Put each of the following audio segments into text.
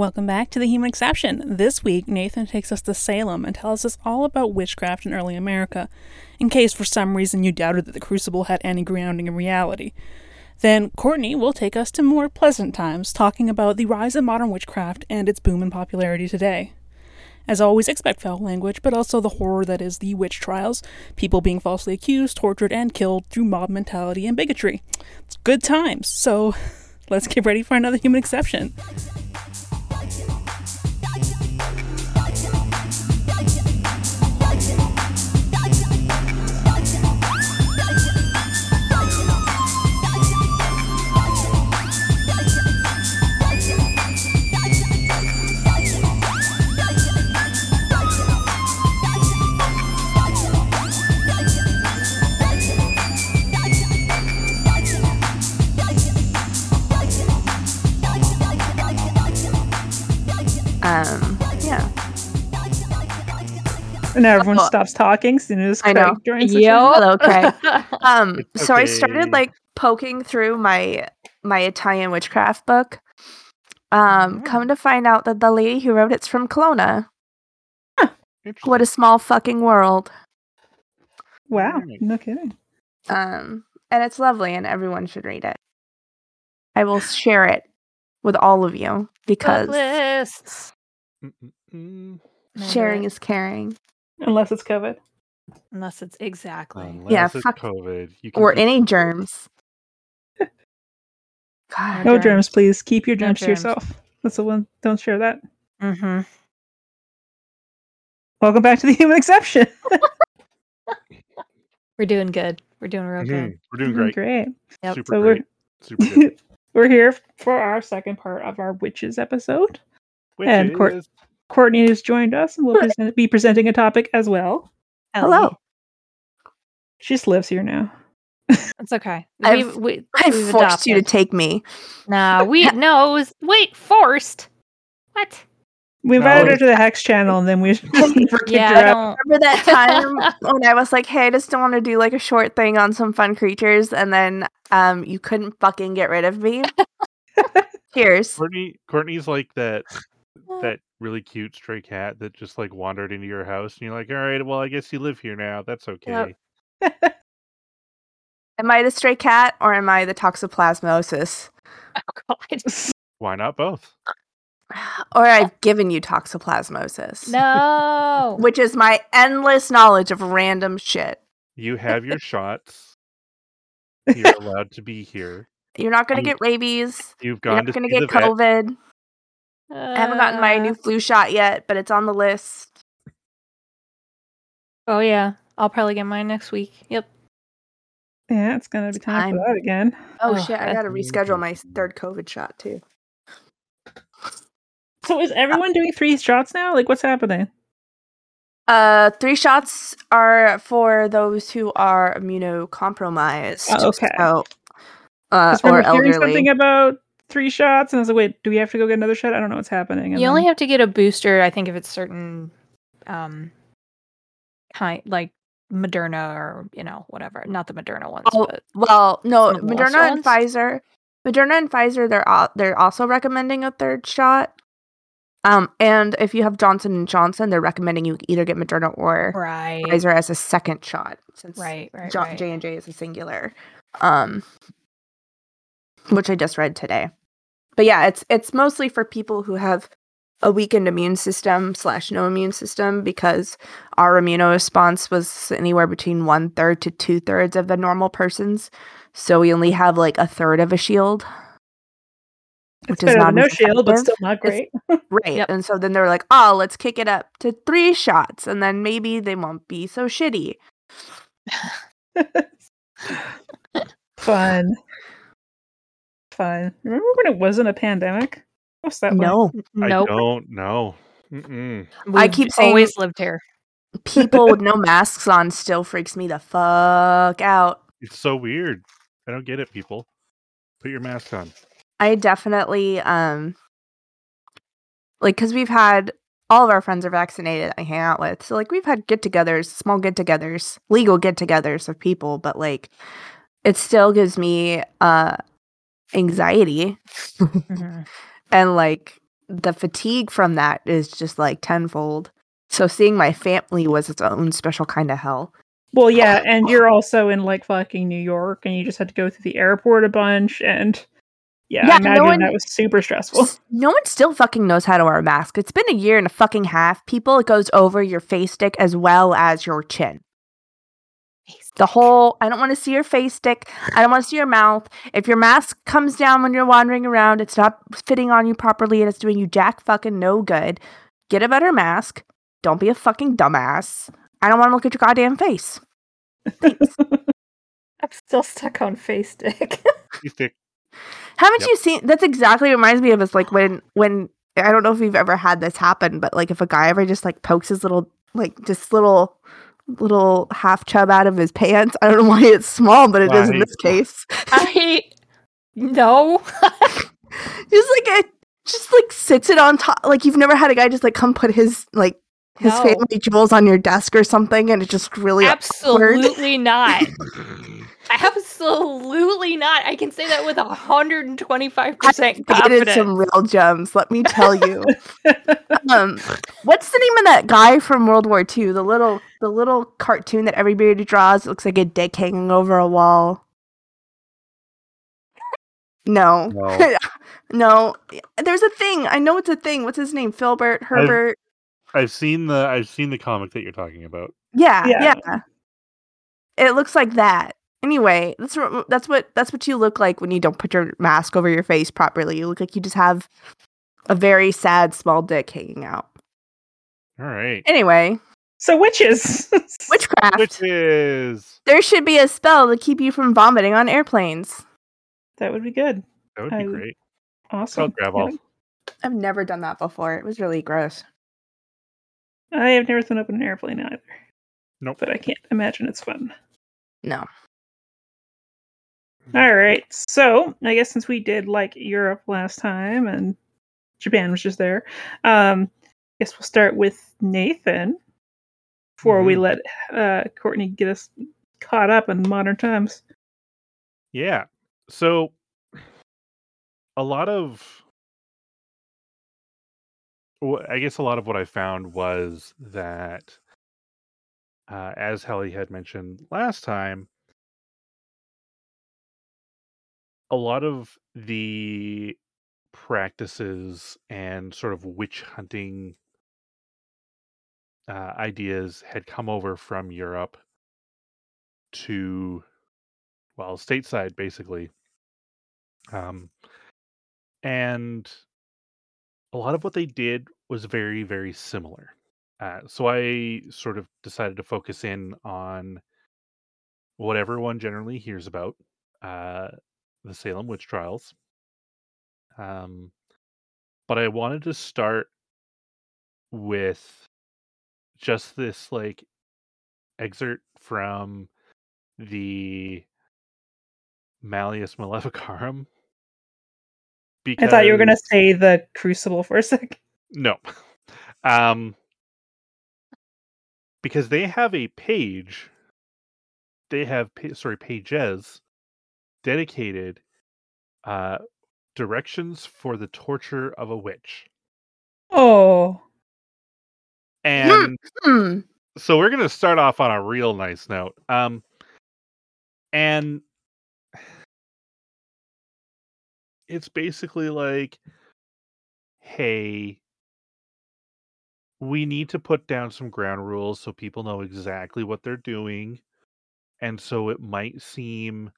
Welcome back to The Human Exception. This week, Nathan takes us to Salem and tells us all about witchcraft in early America, in case for some reason you doubted that the Crucible had any grounding in reality. Then Courtney will take us to more pleasant times, talking about the rise of modern witchcraft and its boom in popularity today. As always, expect foul language, but also the horror that is the witch trials, people being falsely accused, tortured, and killed through mob mentality and bigotry. It's good times, so let's get ready for another human exception. Um, yeah. And now everyone Oh. stops talking as soon as I Craig know. joins the Yep. chat. Hello, Craig. Um, It's so I started like poking through my my Italian witchcraft book. Um, Mm. come to find out that the lady who wrote it's from Kelowna. Interesting. What a small fucking world. Wow, no kidding. Um, and it's lovely, and everyone should read it. I will share it with all of you because lists. Mm-mm-mm. sharing is caring, Unless it's COVID. unless it's exactly. Unless Yeah, it's fuck- COVID. You can or be- any germs. God, No germs. germs, please. Keep your No germs to yourself. That's the one. Don't share that. Mm-hmm. Welcome back to the human exception. We're doing good. We're doing real Mhm. good. We're doing great. Great. Yep. Super So we're- Super good. We're here for our second part of our witches episode. And Court- Witches. Courtney has joined us and will present, be presenting a topic as well. Hello. She just lives here now. It's okay. I've- We've, we, I we've forced you to take me. Nah, we no. Was wait forced. What? We invited No. her to the Hex channel and then we just never kicked Yeah, her out. don't. Remember that time when I was like, "Hey, I just don't want to do like a short thing on some fun creatures," and then um, you couldn't fucking get rid of me. Cheers. Courtney Courtney's like that that really cute stray cat that just like wandered into your house and you're like, all right, well I guess you live here now. That's okay. Am I the stray cat or am I the toxoplasmosis? Oh, God. Why not both? Or oh. I've given you toxoplasmosis, No. which is my endless knowledge of random shit. You have your shots. You're allowed to be here. You're not gonna get rabies. You've You're gone not to gonna get the vet. COVID. I haven't gotten my Uh, new flu shot yet, but it's on the list. Oh yeah, I'll probably get mine next week. Yep. Yeah, it's gonna be time, time. for that again. Oh, Oh, shit! I gotta amazing. reschedule my third COVID shot too. So is everyone doing three shots now? Like what's happening? Uh, three shots are for those who are immunocompromised. Oh, okay. So, uh, 'Cause I or hearing elderly. something about three shots and I was like, wait, do we have to go get another shot? I don't know what's happening. And You only then- have to get a booster, I think, if it's certain, um, kind like Moderna or you know whatever. Not the Moderna ones, Oh, but Well, no, Some of the Moderna and ones? Pfizer. Moderna and Pfizer, they're al- they're also recommending a third shot. Um, and if you have Johnson and Johnson, they're recommending you either get Moderna or right, Pfizer as a second shot, since right, right, Jo- right. J and J is a singular. Um, which I just read today. But yeah, it's it's mostly for people who have a weakened immune system slash no immune system because our immune response was anywhere between one third to two thirds of the normal person's. So we only have like a third of a shield. it's which is not than no shield, but still not great. Right. Yep. And so then they're like, oh, let's kick it up to three shots and then maybe they won't be so shitty. Fun. Fun. Remember when it wasn't a pandemic? What's that? like? No. Nope. I don't know. I keep saying- always lived here. People with no masks on still freaks me the fuck out. It's so weird. I don't get it, people. Put your mask on. I definitely um like cuz we've had all of our friends are vaccinated I hang out with. So like we've had get-togethers, small get-togethers, legal get-togethers of people, but like it still gives me uh anxiety Mhm. and like the fatigue from that is just like tenfold. So seeing my family was its own special kind of hell. Well, yeah, and you're also in like fucking New York, and you just had to go through the airport a bunch, and yeah, Yeah, I no one- that was super stressful. No one still fucking knows how to wear a mask. It's been a year and a fucking half. People, it goes over your face stick as well as your chin. The whole, I don't want to see your face stick. I don't want to see your mouth. If your mask comes down when you're wandering around, it's not fitting on you properly and it's doing you jack fucking no good. Get a better mask. Don't be a fucking dumbass. I don't want to look at your goddamn face. I'm still stuck on face stick. You stick. Haven't Yep. you seen? That's exactly what reminds me of is like when when I don't know if we've ever had this happen, but like if a guy ever just like pokes his little like just little little half chub out of his pants. I don't know why it's small, but it is in this case. I no. just like it just like sits it on top. Like you've never had a guy just like come put his like his No. family jewels on your desk or something, and it's just really awkward. Absolutely not. Absolutely not. I can say that with 125% Dated confidence. some real gems, let me tell you. um, what's the name of that guy from World War II? The little, the little cartoon that everybody draws. Looks like a dick hanging over a wall. No, No. no. There's a thing. I know it's a thing. What's his name? Filbert Herbert. I've seen the I've seen the comic that you're talking about. Yeah, Yeah. yeah. It looks like that. Anyway, that's that's what that's what you look like when you don't put your mask over your face properly. You look like you just have a very sad small dick hanging out. All right. Anyway, so witches. witchcraft. Witches. There should be a spell to keep you from vomiting on airplanes. that would be good. That would be I- great. Awesome. I'll grab off. I've never done that before. It was really gross. I have never flown up in an airplane either. Nope. But I can't imagine it's fun. No. All right. So I guess since we did like Europe last time and Japan was just there, um, I guess we'll start with Nathan before we Mhm. let uh, Courtney get us caught up in modern times. Yeah. So a lot of wh- I guess a lot of what I found was that uh, as Halli had mentioned last time, a lot of the practices and sort of witch hunting uh, ideas had come over from Europe to, well, stateside basically. Um, and a lot of what they did was very, very similar. Uh, so I sort of decided to focus in on what everyone generally hears about uh, the Salem witch trials. Um, but I wanted to start with just this like excerpt from the Malleus Maleficarum. I thought you were going to say the Crucible for a sec. no. Um because they have a page they have sorry pages dedicated uh directions for the torture of a witch. Oh. And Hmm. so we're going to start off on a real nice note. Um and it's basically like hey we need to put down some ground rules so people know exactly what they're doing and so it might seem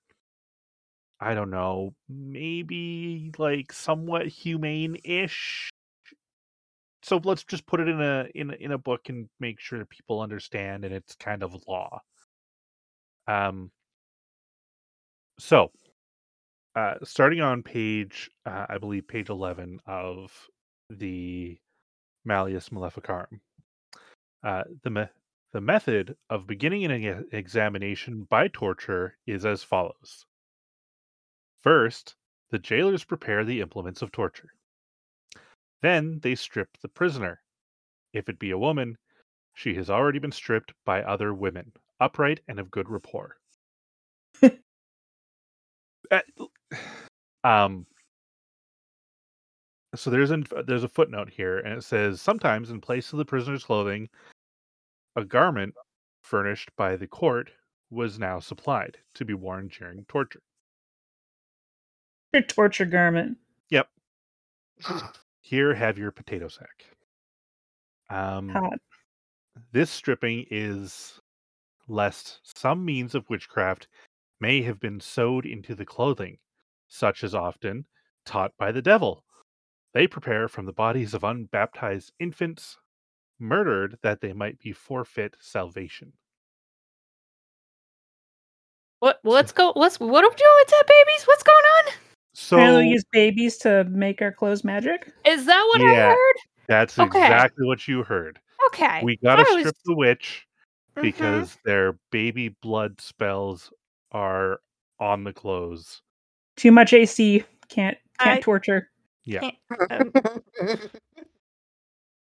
i don't know maybe like somewhat humane-ish so let's just put it in a in in a book and make sure that people understand and it's kind of law. Um so uh starting on page uh, i believe page 11 of the malleus maleficarum uh the me- the method of beginning an examination by torture is as follows. First the jailers prepare the implements of torture then they strip the prisoner if it be a woman she has already been stripped by other women upright and of good rapport Uh, um so there's an there's a footnote here, and it says sometimes in place of the prisoner's clothing, a garment furnished by the court was now supplied to be worn during torture. Your torture garment. Yep. Here, have your potato sack. Um, Hot. this stripping is lest some means of witchcraft may have been sewed into the clothing, such as often taught by the devil. They prepare from the bodies of unbaptized infants murdered that they might be forfeit salvation. What? Let's go. Let's. What are we doing with that, babies? What's going on? So Apparently, we use babies to make our clothes magic. Is that what I Yeah. heard? that's Okay. exactly what you heard. Okay. We got to was- strip the witch Mhm. because their baby blood spells are on the clothes. Too much AC. Can't can't I- torture. Yeah. Um,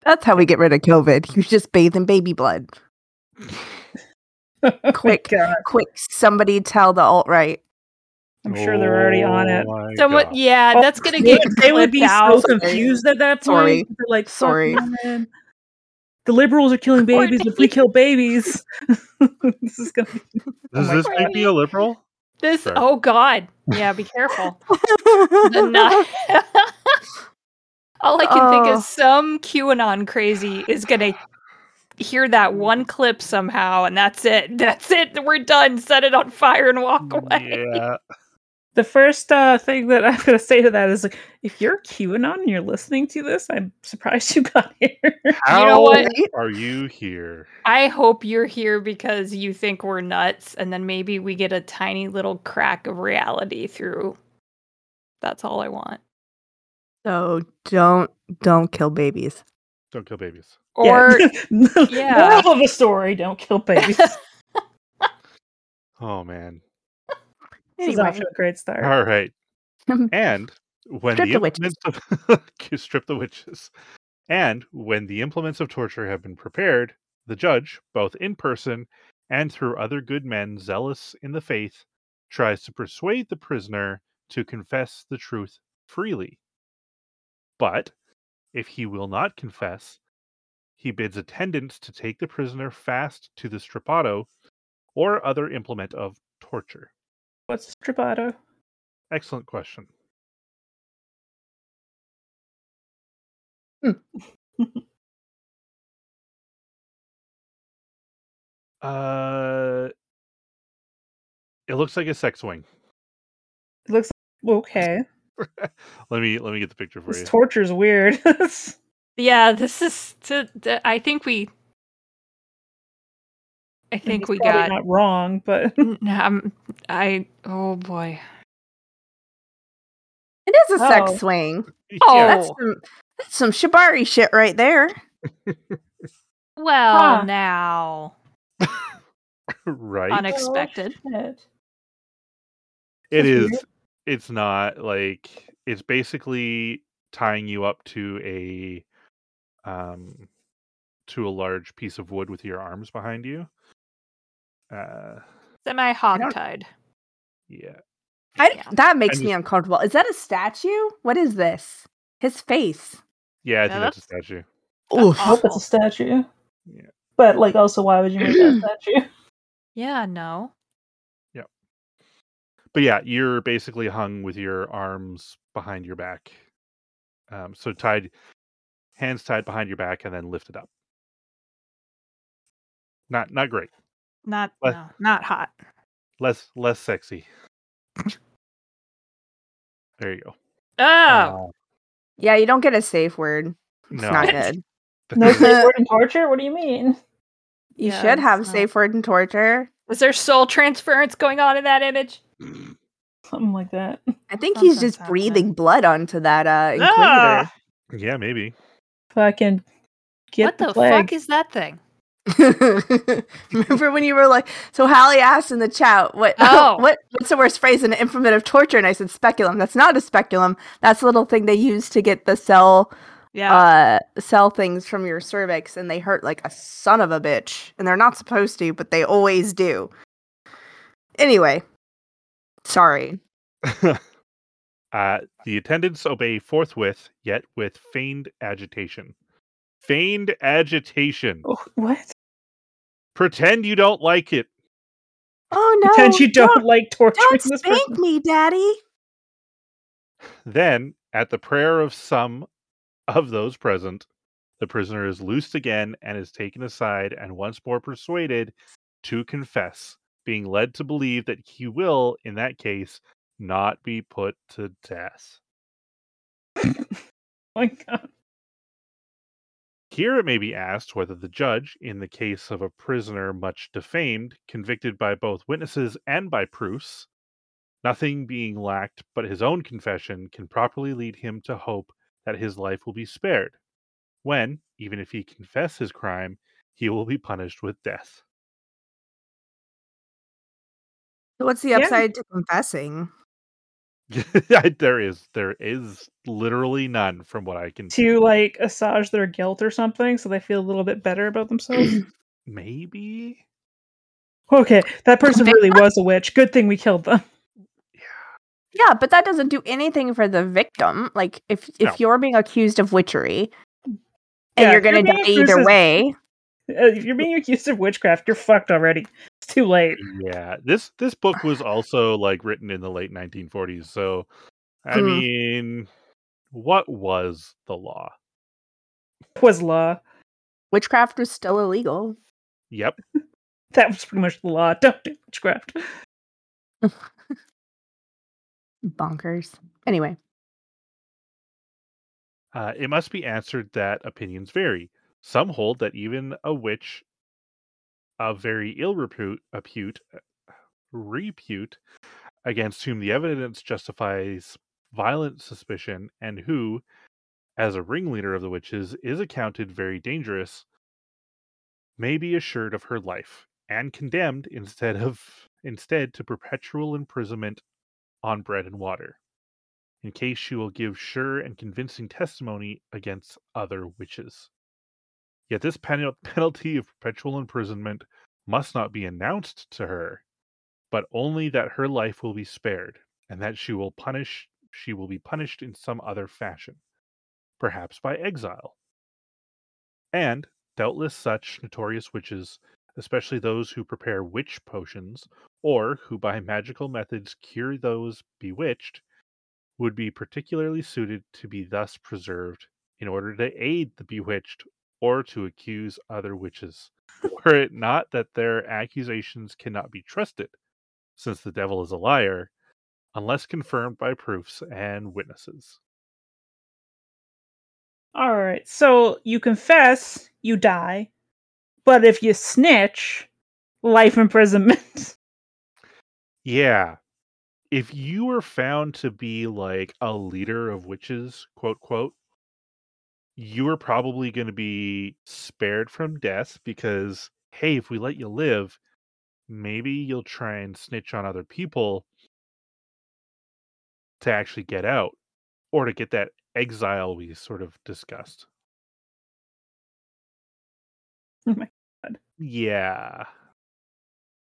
That's how we get rid of COVID. You just bathe in baby blood. Quick. God. Quick, somebody tell the alt right. I'm sure they're already on it. Oh my Someone, yeah, Oh, that's gonna get they would be out. so confused at that point. Sorry. They're like, Sorry. man. The liberals are killing babies if we kill babies. this is gonna be Does my this make me a liberal? This. Sorry. Oh God. Yeah, be careful. The nut- All I can think Oh. is some QAnon crazy is gonna hear that one mm. clip somehow, and that's it. That's it. We're done. Set it on fire and walk away. Yeah. The first uh, thing that I'm gonna say to that is like, if you're QAnon and you're listening to this, I'm surprised you got here. How know what? are you here? I hope you're here because you think we're nuts, and then maybe we get a tiny little crack of reality through. That's all I want. so don't don't kill babies. Don't kill babies. Or yeah. yeah. moral of the story: don't kill babies. Oh man. This is off to a great start. All right. And when Strip the the witches. implements of strip the witches. And when the implements of torture have been prepared, the judge, both in person and through other good men zealous in the faith, tries to persuade the prisoner to confess the truth freely. But if he will not confess, he bids attendants to take the prisoner fast to the strappado or other implement of torture. What's Strappado? Excellent question. Uh, it looks like a sex wing. It looks okay. let me let me get the picture for This you. torture's weird. Yeah, this is. To, th- I think we. I think it's we probably got. not wrong, but N- Um, I. Oh boy. It is a sex Oh. swing. Oh. That's some that's some shibari shit right there. Well, Huh. now right. unexpected. Oh, shit. it That's is. weird. It's not like it's basically tying you up to a um to a large piece of wood with your arms behind you. Uh, Semi hogtied. yeah. I, Yeah. That makes I'm me just- uncomfortable. Is that a statue? What is this? His face. Yeah, I Yeah, think that's a statue. Oof. I hope it's a statue. Yeah. But like, also, why would you make that statue? Yeah, no. Yep. But yeah, you're basically hung with your arms behind your back. Um, so tied, hands tied behind your back, and then lifted up. Not not great. Not What? no, not hot. Less less sexy. There you go. Oh, Uh, Yeah, you don't get a safe word. It's no, not good. No safe word in torture? What do you mean? You Yeah, should have a not- safe word in torture. is there soul transference going on in that image? Something like that. I think he's Something's just breathing happening. blood onto that uh inquisitor. Ah! yeah, maybe. Fucking get what the, plague. fuck is that thing? Remember when you were like, so Halli asked in the chat, what Oh. what what's the worst phrase in an implement of torture? And I said speculum. That's not a speculum. That's the little thing they use to get the cell Yeah. uh cell things from your cervix and they hurt like a son of a bitch. And they're not supposed to, but they always do. Anyway. Sorry. Uh, the attendants obey forthwith, yet with feigned agitation. Feigned agitation. Oh, what? Pretend you don't like it. Oh no! Pretend you don't, like torturing don't this spank person. me, Daddy. Then, at the prayer of some of those present, the prisoner is loosed again and is taken aside and once more persuaded to confess, being led to believe that he will, in that case, not be put to death. Oh my god. Here it may be asked whether the judge, in the case of a prisoner much defamed, convicted by both witnesses and by proofs, nothing being lacked but his own confession, can properly lead him to hope that his life will be spared, when, even if he confess his crime, he will be punished with death. What's the Yeah. upside to confessing? there is there is literally none from what I can To like assuage their guilt or something so they feel a little bit better about themselves. maybe okay, that person really was a witch. Good thing we killed them. Yeah, but that doesn't do anything for the victim. Like if if No. you're being accused of witchery and Yeah, you're if you're gonna die either way, Uh, if you're being accused of witchcraft, you're fucked already. It's too late. Yeah, this this book was also like written in the late 1940s. So, I Hmm. mean, what was the law? Was law. witchcraft was still illegal. Yep. That was pretty much the law. Don't do witchcraft. Bonkers. Anyway, Uh, it must be answered that opinions vary. Some hold that even a witch of very ill repute, repute, uh, repute against whom the evidence justifies violent suspicion and who, as a ringleader of the witches, is accounted very dangerous, may be assured of her life and condemned instead of instead to perpetual imprisonment on bread and water in case she will give sure and convincing testimony against other witches. Yet this pen- penalty of perpetual imprisonment must not be announced to her, but only that her life will be spared, and that she will punish she will be punished in some other fashion, perhaps by exile. And doubtless such notorious witches, especially those who prepare witch potions, or who by magical methods cure those bewitched, would be particularly suited to be thus preserved in order to aid the bewitched or to accuse other witches, were it not that their accusations cannot be trusted, since the devil is a liar, unless confirmed by proofs and witnesses. All right. So you confess, you die. But if you snitch, life imprisonment. Yeah. If you were found to be like a leader of witches, quote, quote, you are probably going to be spared from death because, hey, if we let you live, maybe you'll try and snitch on other people to actually get out or to get that exile we sort of discussed. Oh my Yeah.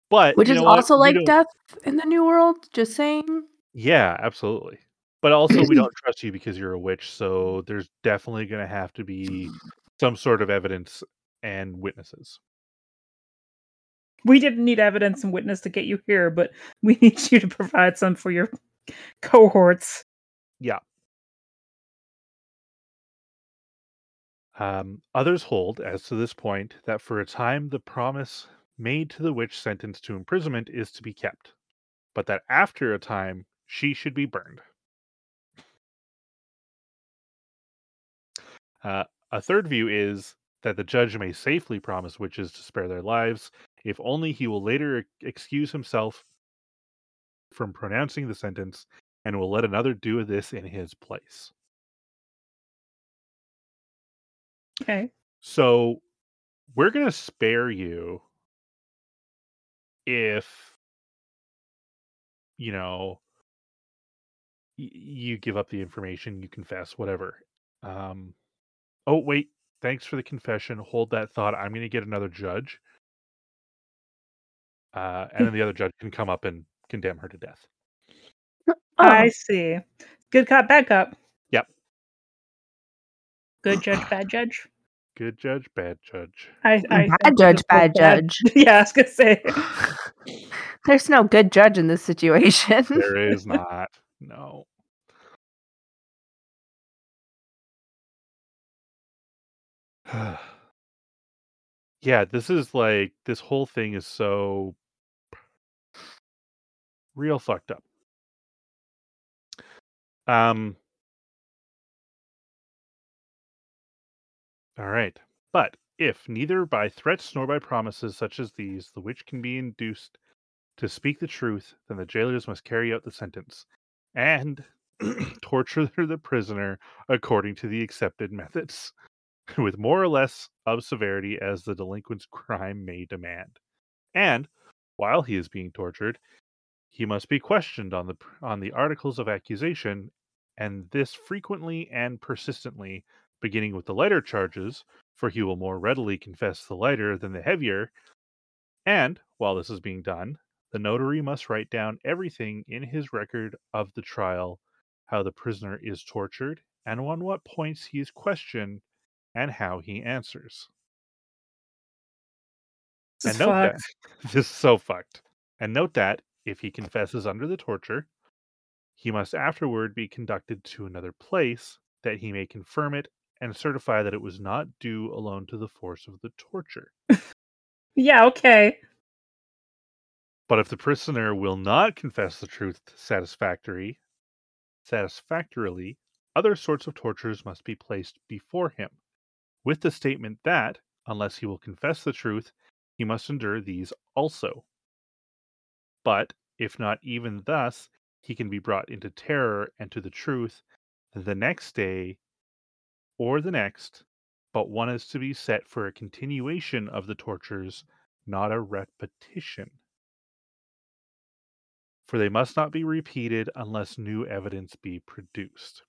But which is what? also like death in the new world. Just saying. Yeah, absolutely. But also, we don't trust you because you're a witch. So there's definitely going to have to be some sort of evidence and witnesses. we didn't need evidence and witness to get you here, but we need you to provide some for your cohorts. Yeah. Um, others hold, as to this point, that for a time the promise made to the witch sentenced to imprisonment is to be kept, but that after a time she should be burned. Uh, a third view is that the judge may safely promise witches to spare their lives if only he will later excuse himself from pronouncing the sentence and will let another do this in his place. Okay. So we're going to spare you if you know y- you give up the information, you confess, whatever. Um oh wait, thanks for the confession. Hold that thought. I'm going to get another judge. Uh and then the other judge can come up and condemn her to death. Oh, I see. Good cop, bad cop. Yep. Good judge, bad judge. Good judge, bad judge. I, I Bad judge, bad judge. yeah, I was gonna say. There's no good judge in this situation. There is not. No. Yeah, this is like this whole thing is so real fucked up. Um All right. But if neither by threats nor by promises such as these the witch can be induced to speak the truth, then the jailers must carry out the sentence and torture the prisoner according to the accepted methods, with more or less of severity as the delinquent's crime may demand. And while he is being tortured, he must be questioned on the on the articles of accusation, and this frequently and persistently, beginning with the lighter charges, for he will more readily confess the lighter than the heavier. And while this is being done, the notary must write down everything in his record of the trial, how the prisoner is tortured, and on what points he is questioned, and how he answers. This and is note that this is so fucked. And note that if he confesses under the torture, he must afterward be conducted to another place that he may confirm it and certify that it was not due alone to the force of the torture. Yeah, okay. But if the prisoner will not confess the truth satisfactory, satisfactorily, other sorts of tortures must be placed before him, with the statement that, unless he will confess the truth, he must endure these also. But if not even thus, he can be brought into terror and to the truth the next day or the next, but one is to be set for a continuation of the tortures, not a repetition. For they must not be repeated unless new evidence be produced.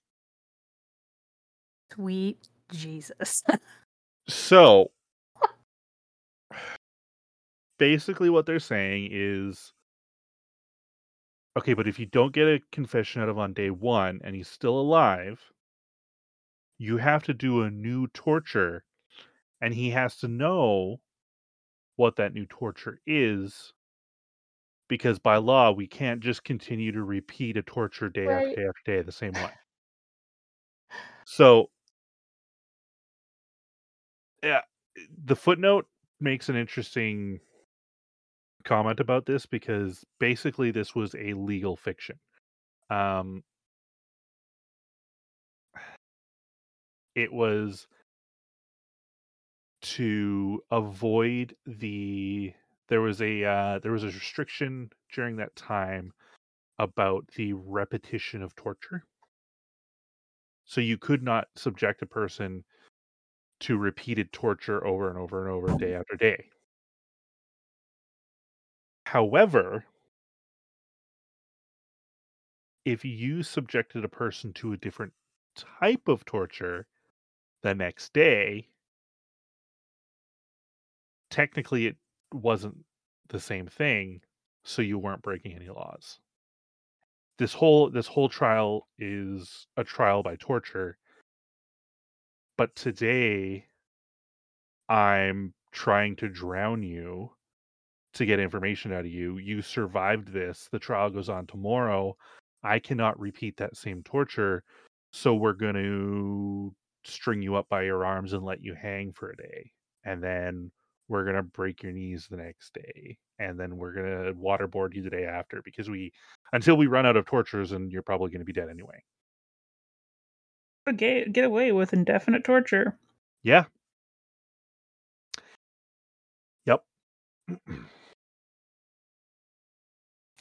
Sweet Jesus. So, basically, what they're saying is okay, but if you don't get a confession out of on day one and he's still alive, you have to do a new torture, and he has to know what that new torture is. Because by law, we can't just continue to repeat a torture day Right. after day after day the same way. So, yeah, the footnote makes an interesting comment about this because basically this was a legal fiction. Um, it was to avoid the there was a uh, there was a restriction during that time about the repetition of torture. So you could not subject a person to repeated torture over and over and over, oh. day after day. However, if you subjected a person to a different type of torture the next day, technically it wasn't the same thing, so you weren't breaking any laws. This whole this whole trial is a trial by torture. But today I'm trying to drown you to get information out of you. You survived this. The trial goes on tomorrow. I cannot repeat that same torture. So we're going to string you up by your arms and let you hang for a day. And then we're going to break your knees the next day. And then we're going to waterboard you the day after because we, until we run out of tortures and you're probably going to be dead anyway. Get, get away with indefinite torture. Yeah. Yep.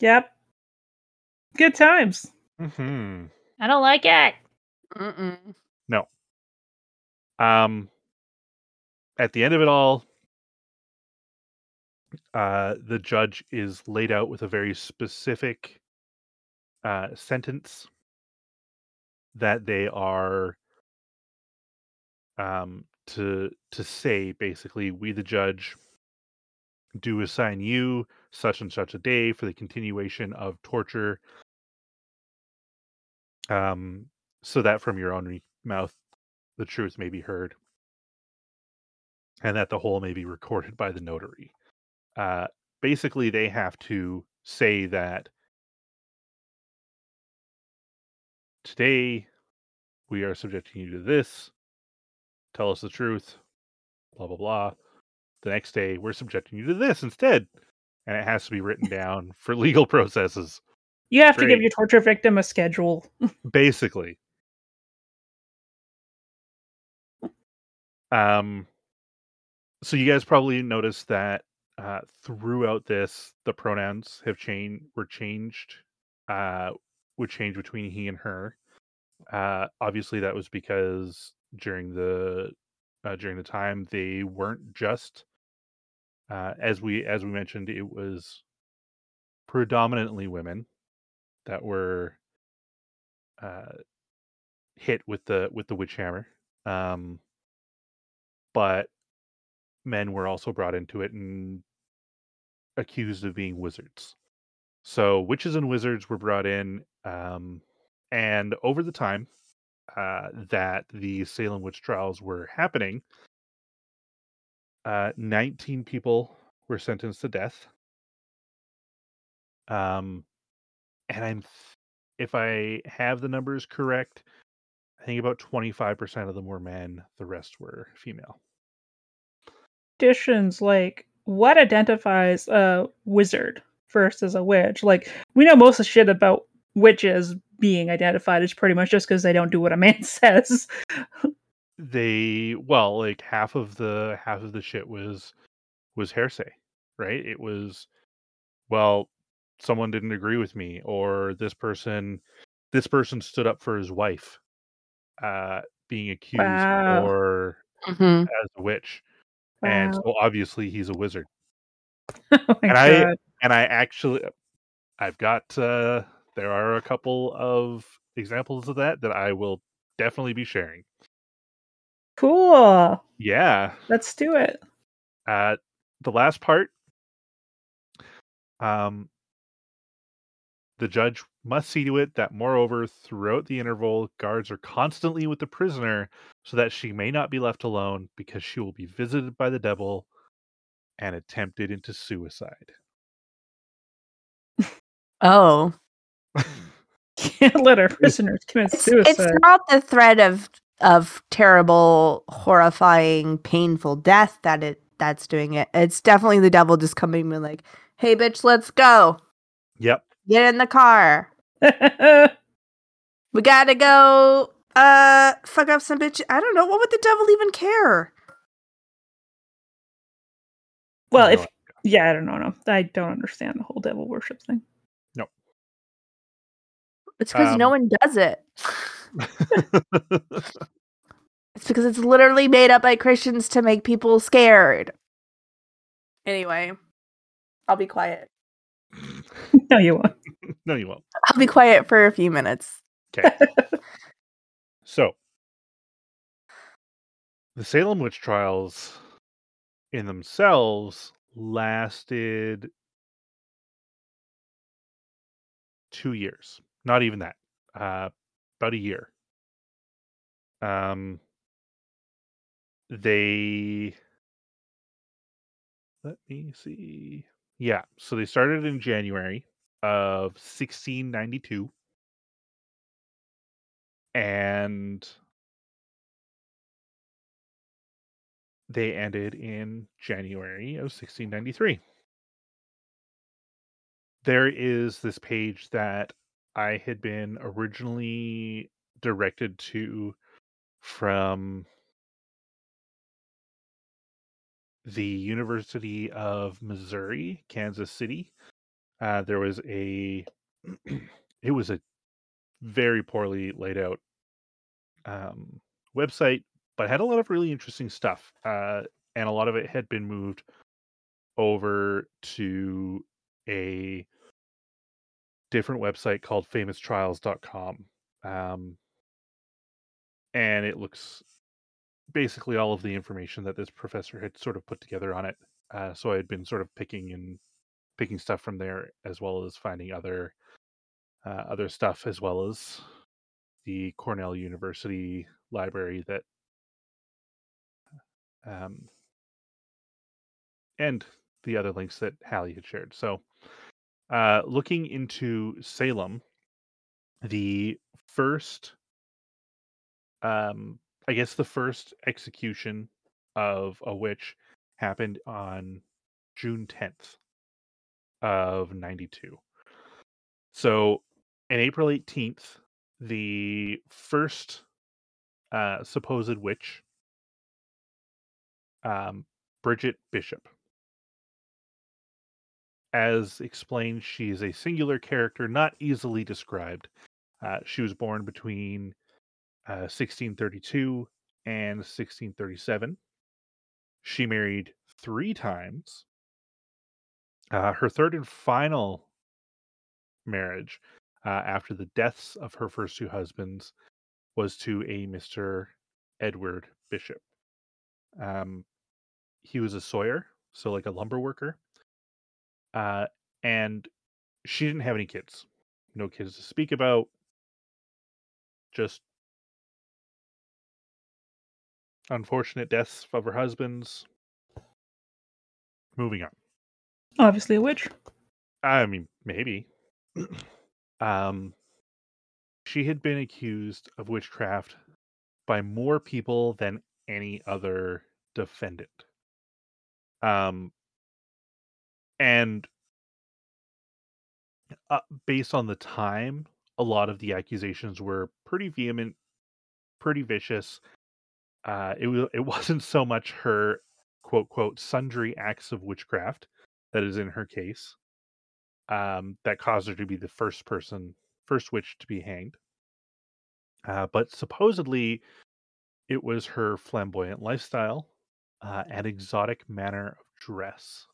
Yep. Good times. hmm I don't like it. Mm-mm. No. Um at the end of it all, uh the judge is laid out with a very specific uh sentence that they are um to to say basically we the judge do assign you such and such a day for the continuation of torture um, so that from your own mouth the truth may be heard, and that the whole may be recorded by the notary. Uh, basically, they have to say that today we are subjecting you to this. Tell us the truth. Blah blah blah. The next day we're subjecting you to this instead, and it has to be written down for legal processes. You have to give your torture victim a schedule. basically. Um, so you guys probably noticed that uh, throughout this, the pronouns have changed. Were changed. Uh, would change between he and her. Uh, obviously, that was because during the uh, during the time they weren't just uh, as we as we mentioned, it was predominantly women that were uh, hit with the with the witch hammer. Um, but men were also brought into it and accused of being wizards. So witches and wizards were brought in, um, and over the time uh, that the Salem witch trials were happening, uh, 19 people were sentenced to death. Um, and I'm, if I have the numbers correct, I think about 25% of them were men, the rest were female. Additions like what identifies a wizard versus a witch? Like we know most of the shit about witches being identified is pretty much just because they don't do what a man says. they well like half of the half of the shit was was hearsay right it was well someone didn't agree with me or this person this person stood up for his wife uh being accused Wow. or Mhm. as a witch and so obviously he's a wizard oh my and I- god. And i actually i've got uh there are a couple of examples of that that i will definitely be sharing Cool. yeah Let's do it. uh the last part um the judge must see to it that moreover throughout the interval guards are constantly with the prisoner so that she may not be left alone because she will be visited by the devil and attempted into suicide Oh. Can't let our prisoners commit It's, suicide. it's not the threat of of terrible, horrifying, painful death that it that's doing it. It's definitely the devil just coming and like, "Hey, bitch, let's go. yep Get in the car. We gotta go. Uh, fuck up some bitch. I don't know. What would the devil even care? well, if yeah, I don't know. No, I don't understand the whole devil worship thing. It's because no Um, one does it. It's because it's literally made up by Christians to make people scared. Anyway, I'll be quiet. no, you won't. no you won't I'll be quiet for a few minutes. okay so the salem witch trials in themselves lasted two years not even that uh about a year. Um they let me see. Yeah so they started in january of 1692 and they ended in january of 1693 there is this page that I had been originally directed to from the University of Missouri, Kansas City. Uh, there was a, it was a very poorly laid out um, website, but had a lot of really interesting stuff. Uh, and a lot of it had been moved over to a different website called famoustrials.com. Um, and it looks basically all of the information that this professor had sort of put together on it. Uh, so I had been sort of picking and picking stuff from there, as well as finding other uh, other stuff, as well as the Cornell University library that um, and the other links that Halli had shared. So, uh, looking into Salem, the first, um, I guess, the first execution of a witch happened on June 10th of 92. So, in April 18th, the first uh, supposed witch, um, Bridget Bishop. As explained, she is a singular character, not easily described. Uh, she was born between uh, 1632 and 1637. She married three times. Uh, her third and final marriage, uh, after the deaths of her first two husbands, was to a Mr. Edward Bishop. Um, he was a sawyer, so like a lumber worker. Uh, and she didn't have any kids. No kids to speak about. Just unfortunate deaths of her husbands. Moving on. Obviously a witch. I mean, maybe. um, she had been accused of witchcraft by more people than any other defendant. Um, and uh, based on the time, a lot of the accusations were pretty vehement, pretty vicious. Uh, it was it wasn't so much her quote quote sundry acts of witchcraft that is in her case um, that caused her to be the first person, first witch to be hanged. Uh, but supposedly, it was her flamboyant lifestyle uh, and exotic manner of dress.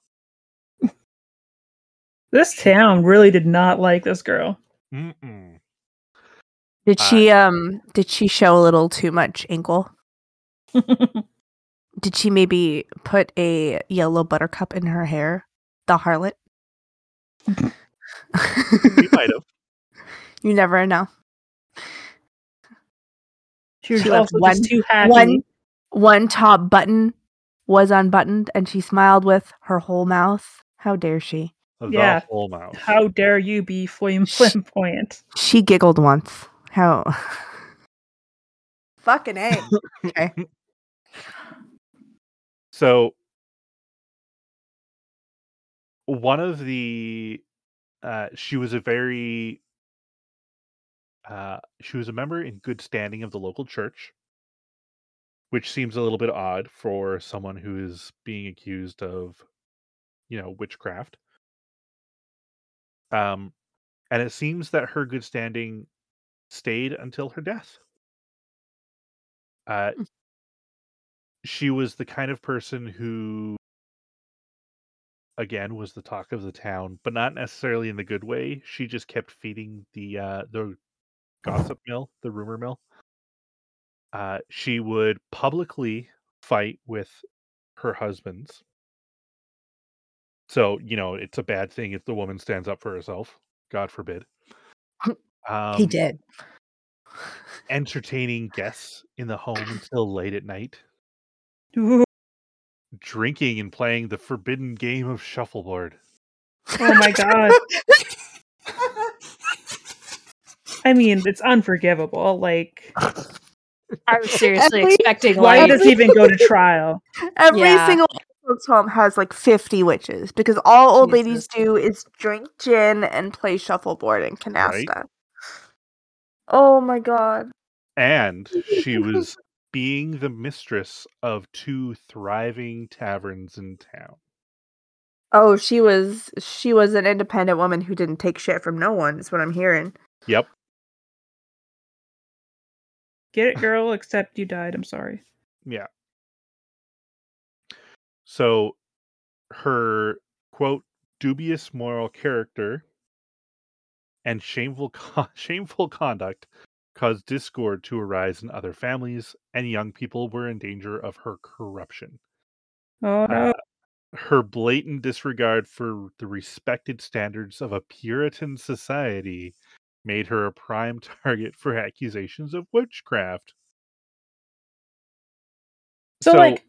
This town really did not like this girl. Mm-mm. Did Uh, she um did she show a little too much ankle? Did she maybe put a yellow buttercup in her hair? The harlot? you might have. you never know. she was She left also one- too happy. One one top button was unbuttoned and she smiled with her whole mouth. How dare she? The Yeah. whole mouth. How dare you be flam- flamboyant? She giggled once. How Fucking A. Okay. So one of the uh she was a very uh she was a member in good standing of the local church which seems a little bit odd for someone who is being accused of you know witchcraft um and it seems that her good standing stayed until her death. Uh Hmm. she was the kind of person who again was the talk of the town but not necessarily in the good way. She just kept feeding the uh the gossip mill the rumor mill. Uh she would publicly fight with her husbands so you know it's a bad thing if the woman stands up for herself god forbid um, he did. entertaining guests in the home until late at night Ooh, drinking and playing the forbidden game of shuffleboard oh my god. I mean, it's unforgivable. Like, I was seriously Every- expecting why like does it even go to trial? Every Yeah. single folks home has like 50 witches because all old ladies do is drink gin and play shuffleboard and canasta. Oh my god. and she was being the mistress of two thriving taverns in town Oh, she was she was an independent woman who didn't take shit from no one, is what I'm hearing. yep Get it, girl, except you died. I'm sorry. Yeah. So her quote dubious moral character and shameful co- shameful conduct caused discord to arise in other families and young people were in danger of her corruption. Oh no. Uh, her blatant disregard for the respected standards of a Puritan society made her a prime target for accusations of witchcraft. So, like,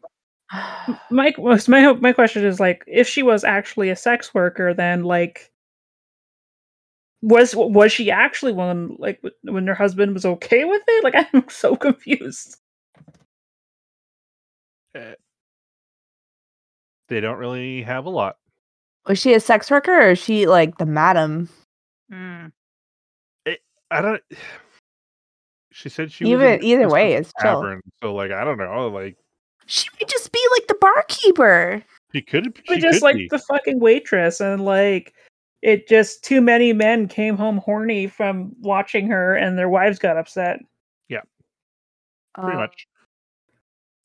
my my my question is like, if she was actually a sex worker, then like, was was she actually one like when her husband was okay with it? Like, I'm so confused. eh, they don't really have a lot. Was she a sex worker or is she like the madam? Mm. I don't. She said she Even- was in either business way, with it's chill. so like I don't know, like She might just be like the barkeeper. she could. But She just could like be. the fucking waitress, and like it just too many men came home horny from watching her, and their wives got upset. Yeah. Pretty Uh, much.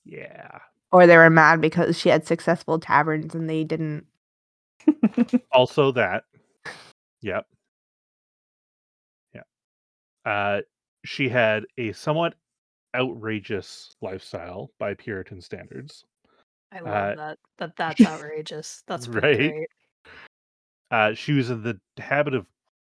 Yeah. Or they were mad because she had successful taverns and they didn't. Also that. Yep. Yeah. Uh, she had a somewhat outrageous lifestyle by Puritan standards. I love Uh, that. That that's outrageous. That's Right? great. Uh, she was in the habit of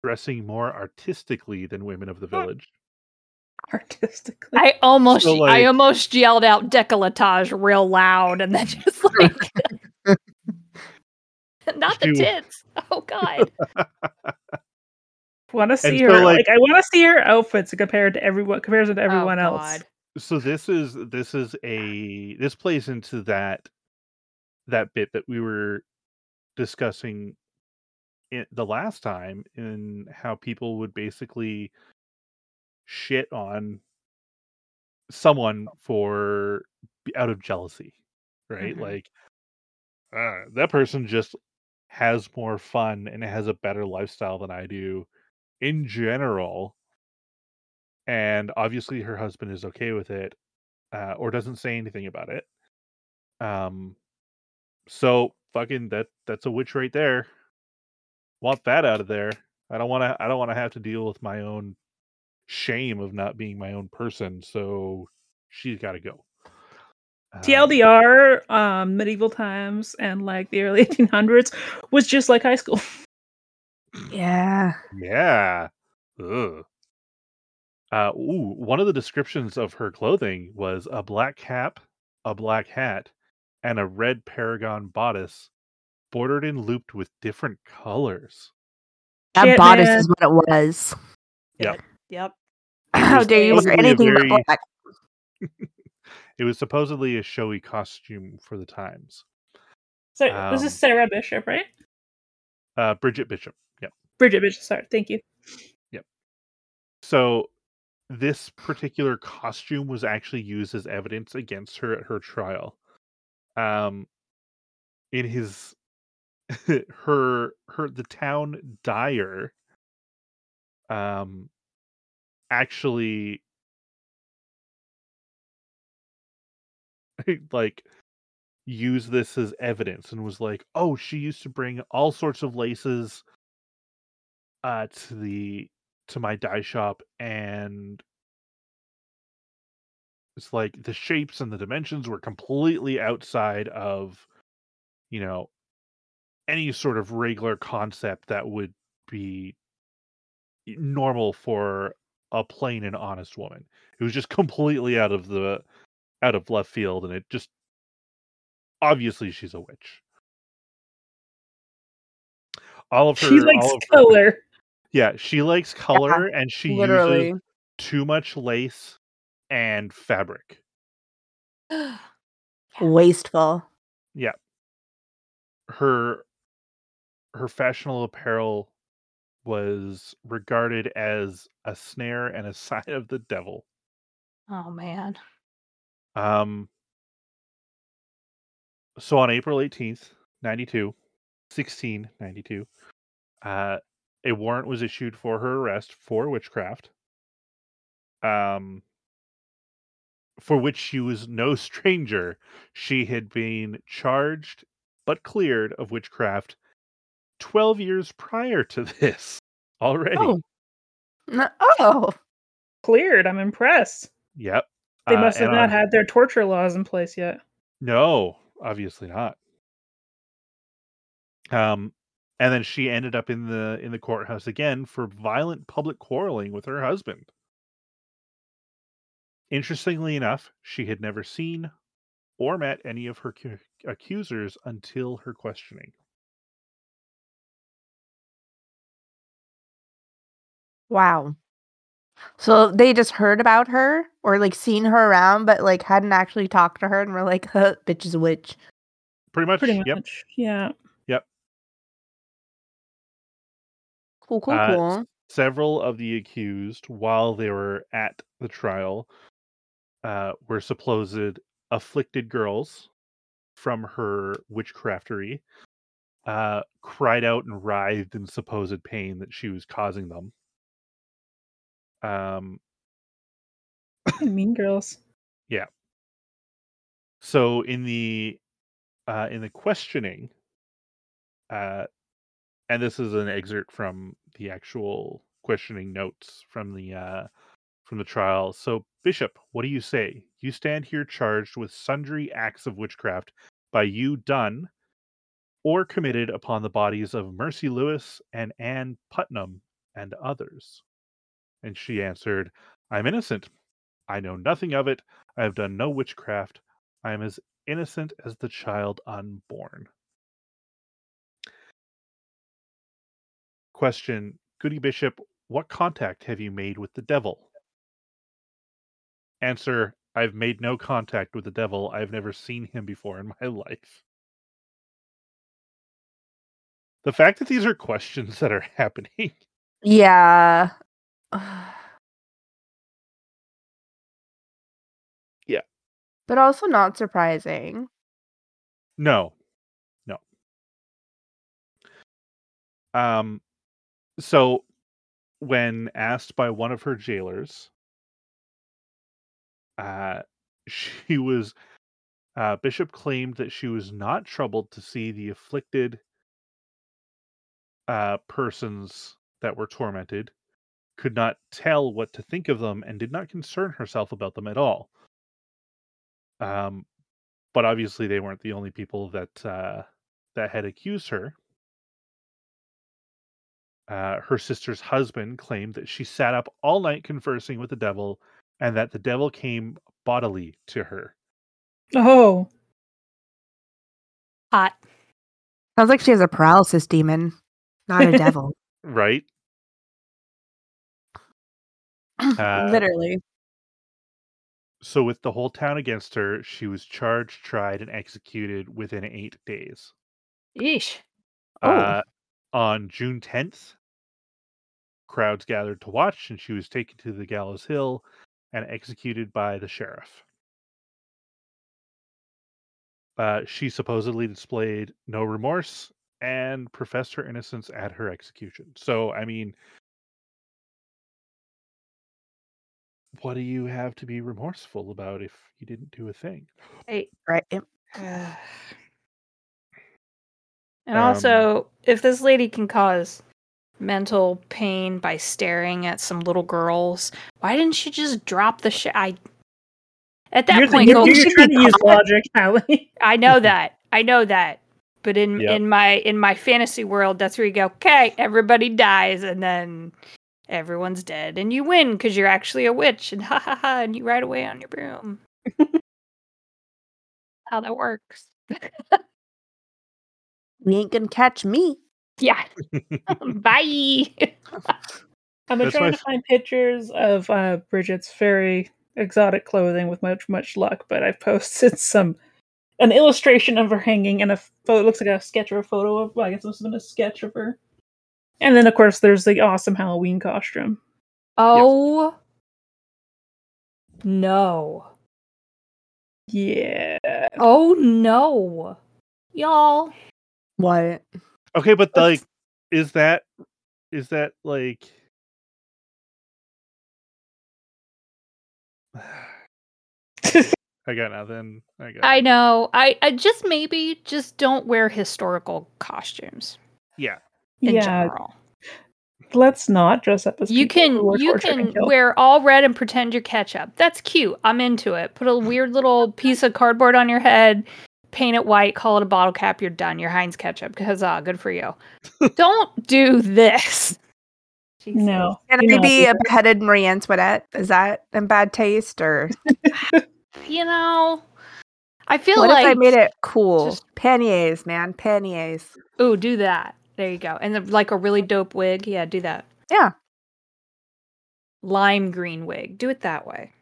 dressing more artistically than women of the village. Artistically, I almost So, I almost yelled out decolletage real loud and then just like not the She- tits. Oh god. want to see so, her. like- Like, I want to see her outfits compared to everyone, comparison to Oh, everyone else. God. So this is this is a this plays into that that bit that we were discussing in, the last time in how people would basically shit on someone for out of jealousy right? Mhm. like uh, that person just has more fun and has a better lifestyle than i do. In general and obviously her husband is okay with it uh, or doesn't say anything about it um so fucking that that's a witch right there want that out of there i don't want to i don't want to have to deal with my own shame of not being my own person so she's got to go Um, TLDR, um, medieval times and like the early 1800s was just like high school. Yeah. Yeah. Ugh. Uh, ooh, one of the descriptions of her clothing was a black cap, a black hat, and a red paragon bodice, bordered and looped with different colors. That Shit, bodice man. is what it was. Yep. Yep. How was dare you wear anything very- but black? It was supposedly a showy costume for the times. So this Um, is Sarah Bishop, right? Uh, Bridget Bishop. Yep. Bridget Bishop. Sorry, thank you. Yep. So this particular costume was actually used as evidence against her at her trial. Um in his her her the town dyer um actually like used this as evidence and was like, "Oh, she used to bring all sorts of laces uh to the to my die shop and it's like the shapes and the dimensions were completely outside of you know any sort of regular concept that would be normal for a plain and honest woman it was just completely out of the out of left field and it just obviously she's a witch all of her She likes all of her, color. Yeah she likes color and she Literally. uses too much lace and fabric Wasteful. Yeah. Her her fashionable apparel was regarded as a snare and a sign of the devil oh man. um so on april 18th 92 1692 uh a warrant was issued for her arrest for witchcraft um for which she was no stranger she had been charged but cleared of witchcraft 12 years prior to this already Oh. No- oh. Cleared. I'm impressed. yep They Uh, must have and not on- had their torture laws in place yet. No, obviously not. Um, and then she ended up in the in the courthouse again for violent public quarreling with her husband. Interestingly enough, she had never seen or met any of her cu- accusers until her questioning. Wow. So they just heard about her or like seen her around, but like hadn't actually talked to her and were like, huh, bitch is a witch. Pretty much. Pretty Yep. much. Yeah. Cool, cool, Uh, cool. Several of the accused, while they were at the trial, uh, were supposed afflicted girls from her witchcraftery, uh, cried out and writhed in supposed pain that she was causing them. Um, mean girls. Yeah. So in the uh, in the questioning, uh, and this is an excerpt from the actual questioning notes from the uh, from the trial. So, Bishop, what do you say? You stand here charged with sundry acts of witchcraft by you done or committed upon the bodies of Mercy Lewis and Anne Putnam and others. And she answered, I'm innocent. I know nothing of it. I have done no witchcraft. I am as innocent as the child unborn. Question Goody Bishop, what contact have you made with the devil? Answer I've made no contact with the devil. I've never seen him before in my life. The fact that these are questions that are happening. Yeah. Yeah. But also not surprising. No. No. Um so when asked by one of her jailers uh she was uh Bishop claimed that she was not troubled to see the afflicted uh persons that were tormented could not tell what to think of them and did not concern herself about them at all. Um but obviously they weren't the only people that uh that had accused her. Uh, her sister's husband claimed that she sat up all night conversing with the devil and that the devil came bodily to her. Oh. Hot. Sounds like she has a paralysis demon, not a devil. Right? Uh, Literally. So, with the whole town against her, she was charged, tried, and executed within eight days. Yeesh. Oh. Uh, on June 10th, crowds gathered to watch, and she was taken to the Gallows Hill and executed by the sheriff. Uh, she supposedly displayed no remorse and professed her innocence at her execution. So, I mean, what do you have to be remorseful about if you didn't do a thing? Hey. Right. and Um, also, if this lady can cause mental pain by staring at some little girls, why didn't she just drop the shit? I at that you're, point, you're, you're trying to use logic, Halli. I know that. I know that. But in Yep. in my in my fantasy world, that's where you go. Okay, everybody dies, and then everyone's dead, and you win because you're actually a witch, and ha ha ha, and you ride away on your broom. How that works? You ain't gonna catch me. Yeah. Bye. I've been That's trying my to find pictures of uh, Bridget's very exotic clothing with much, much luck, but I've posted some an illustration of her hanging and a photo. It looks like a sketch or a photo of. Well, I guess this has been a sketch of her. And then, of course, there's the awesome Halloween costume. Oh no. Yeah. Oh no. Y'all. What? Okay, but like, is that is that like? I got nothing. I got. I know. I, I just maybe just don't wear historical costumes yeah. in yeah. general. Let's not dress up as You can you can wear all red and pretend you're ketchup. That's cute. I'm into it. Put a weird little piece of cardboard on your head, paint it white, call it a bottle cap, you're done. Your Heinz ketchup. Huzzah, good for you. Don't do this. Jesus. No. Can You I know, be a beheaded Marie Antoinette? Is that in bad taste or You know, I feel what like if I made it cool? just- Panniers, man, panniers. Ooh, do that. There you go. And then, like a really dope wig. Yeah, do that. Yeah. Lime green wig. Do it that way.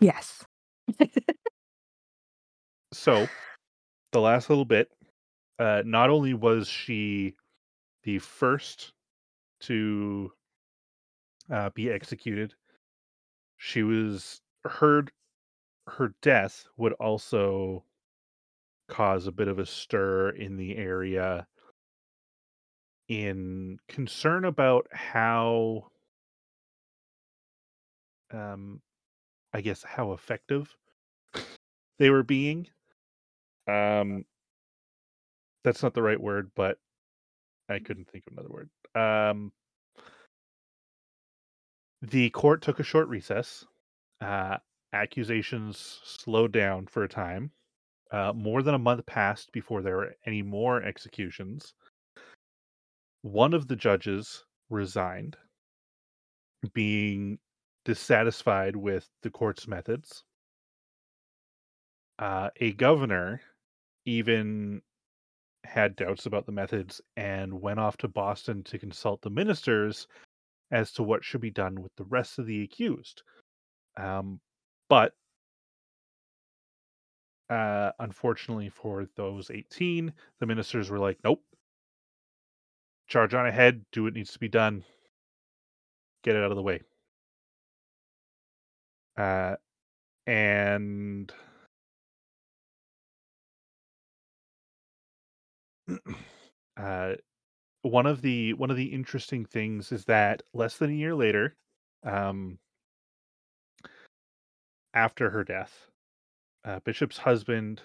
Yes. So, the last little bit, uh, not only was she the first to uh, be executed, she was heard. Her death would also cause a bit of a stir in the area in concern about how um i guess how effective they were being um that's not the right word but i couldn't think of another word. Um the court took a short recess. Uh accusations slowed down for a time uh, more than a month passed before there were any more executions. One of the judges resigned being dissatisfied with the court's methods. Uh, a governor even had doubts about the methods and went off to Boston to consult the ministers as to what should be done with the rest of the accused. Um, but uh, unfortunately for those 18, the ministers were like, nope, charge on ahead, do what needs to be done, get it out of the way. Uh, and uh, one of the one of the interesting things is that less than a year later, um, after her death, uh, Bishop's husband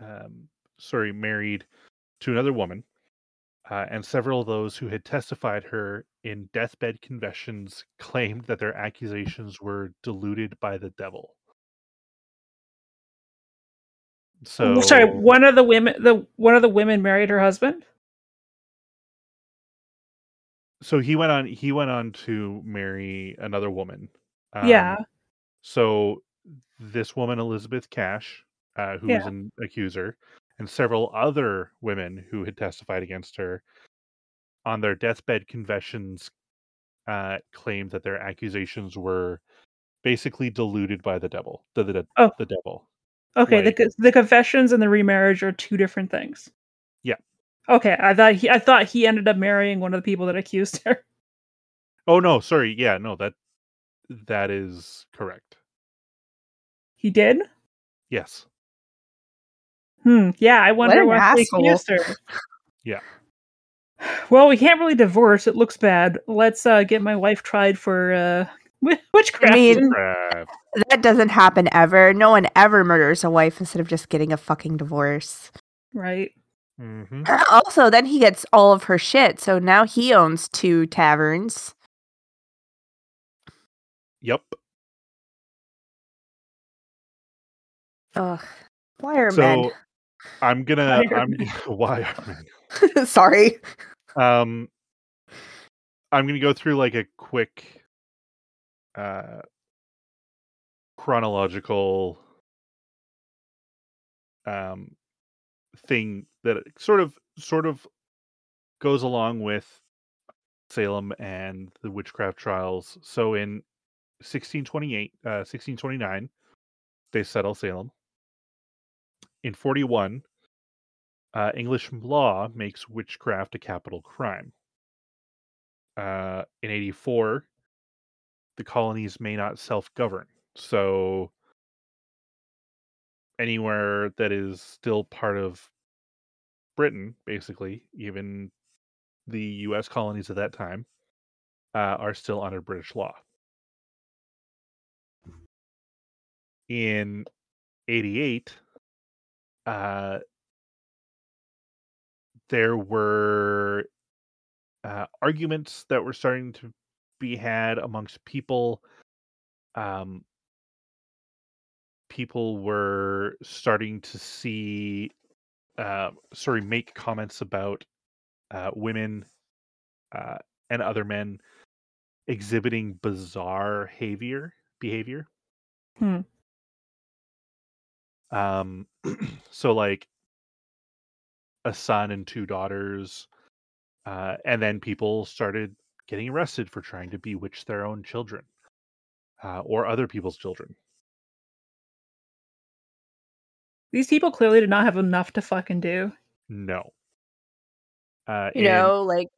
um, sorry, married to another woman, uh, and several of those who had testified her in deathbed confessions claimed that their accusations were deluded by the devil. So Sorry, one of the women the one of the women married her husband? so he went on he went on to marry another woman. yeah. Um, So this woman, Elizabeth Cash, uh, who was an accuser, and several other women who had testified against her on their deathbed confessions uh, claimed that their accusations were basically deluded by the devil. The the, Oh. the devil. Okay, like- the the confessions and the remarriage are two different things. Yeah. Okay, I thought he I thought he ended up marrying one of the people that accused her. Oh no, sorry. Yeah, no that that is correct. He did? Yes. Hmm. Yeah, I wonder an what, they asshole. accused her. Yeah. Well, we can't really divorce. It looks bad. Let's uh, get my wife tried for uh, wi- witchcraft. mean- Uh, That doesn't happen ever. No one ever murders a wife instead of just getting a fucking divorce. right. mhm. Also, then he gets all of her shit, so now he owns two taverns. Yep. Ugh. Why are So I'm gonna Why are I'm men- why are men? men? Sorry. Um, I'm gonna go through like a quick, uh, chronological, um, thing that sort of sort of goes along with Salem and the witchcraft trials. So in 1628, uh, 1629, they settle Salem. In 41, uh, English law makes witchcraft a capital crime. Uh, in 84, the colonies may not self govern. So, anywhere that is still part of Britain, basically, even the US colonies at that time, uh, are still under British law. In 88, uh, there were uh, arguments that were starting to be had amongst people um, people were starting to see, uh, sorry, make comments about uh, women uh, and other men exhibiting bizarre behavior. Behavior. Hmm. Um, so like a son and two daughters, uh, and then people started getting arrested for trying to bewitch their own children uh, or other people's children. These people clearly did not have enough to fucking do. No. Uh, You and- know, like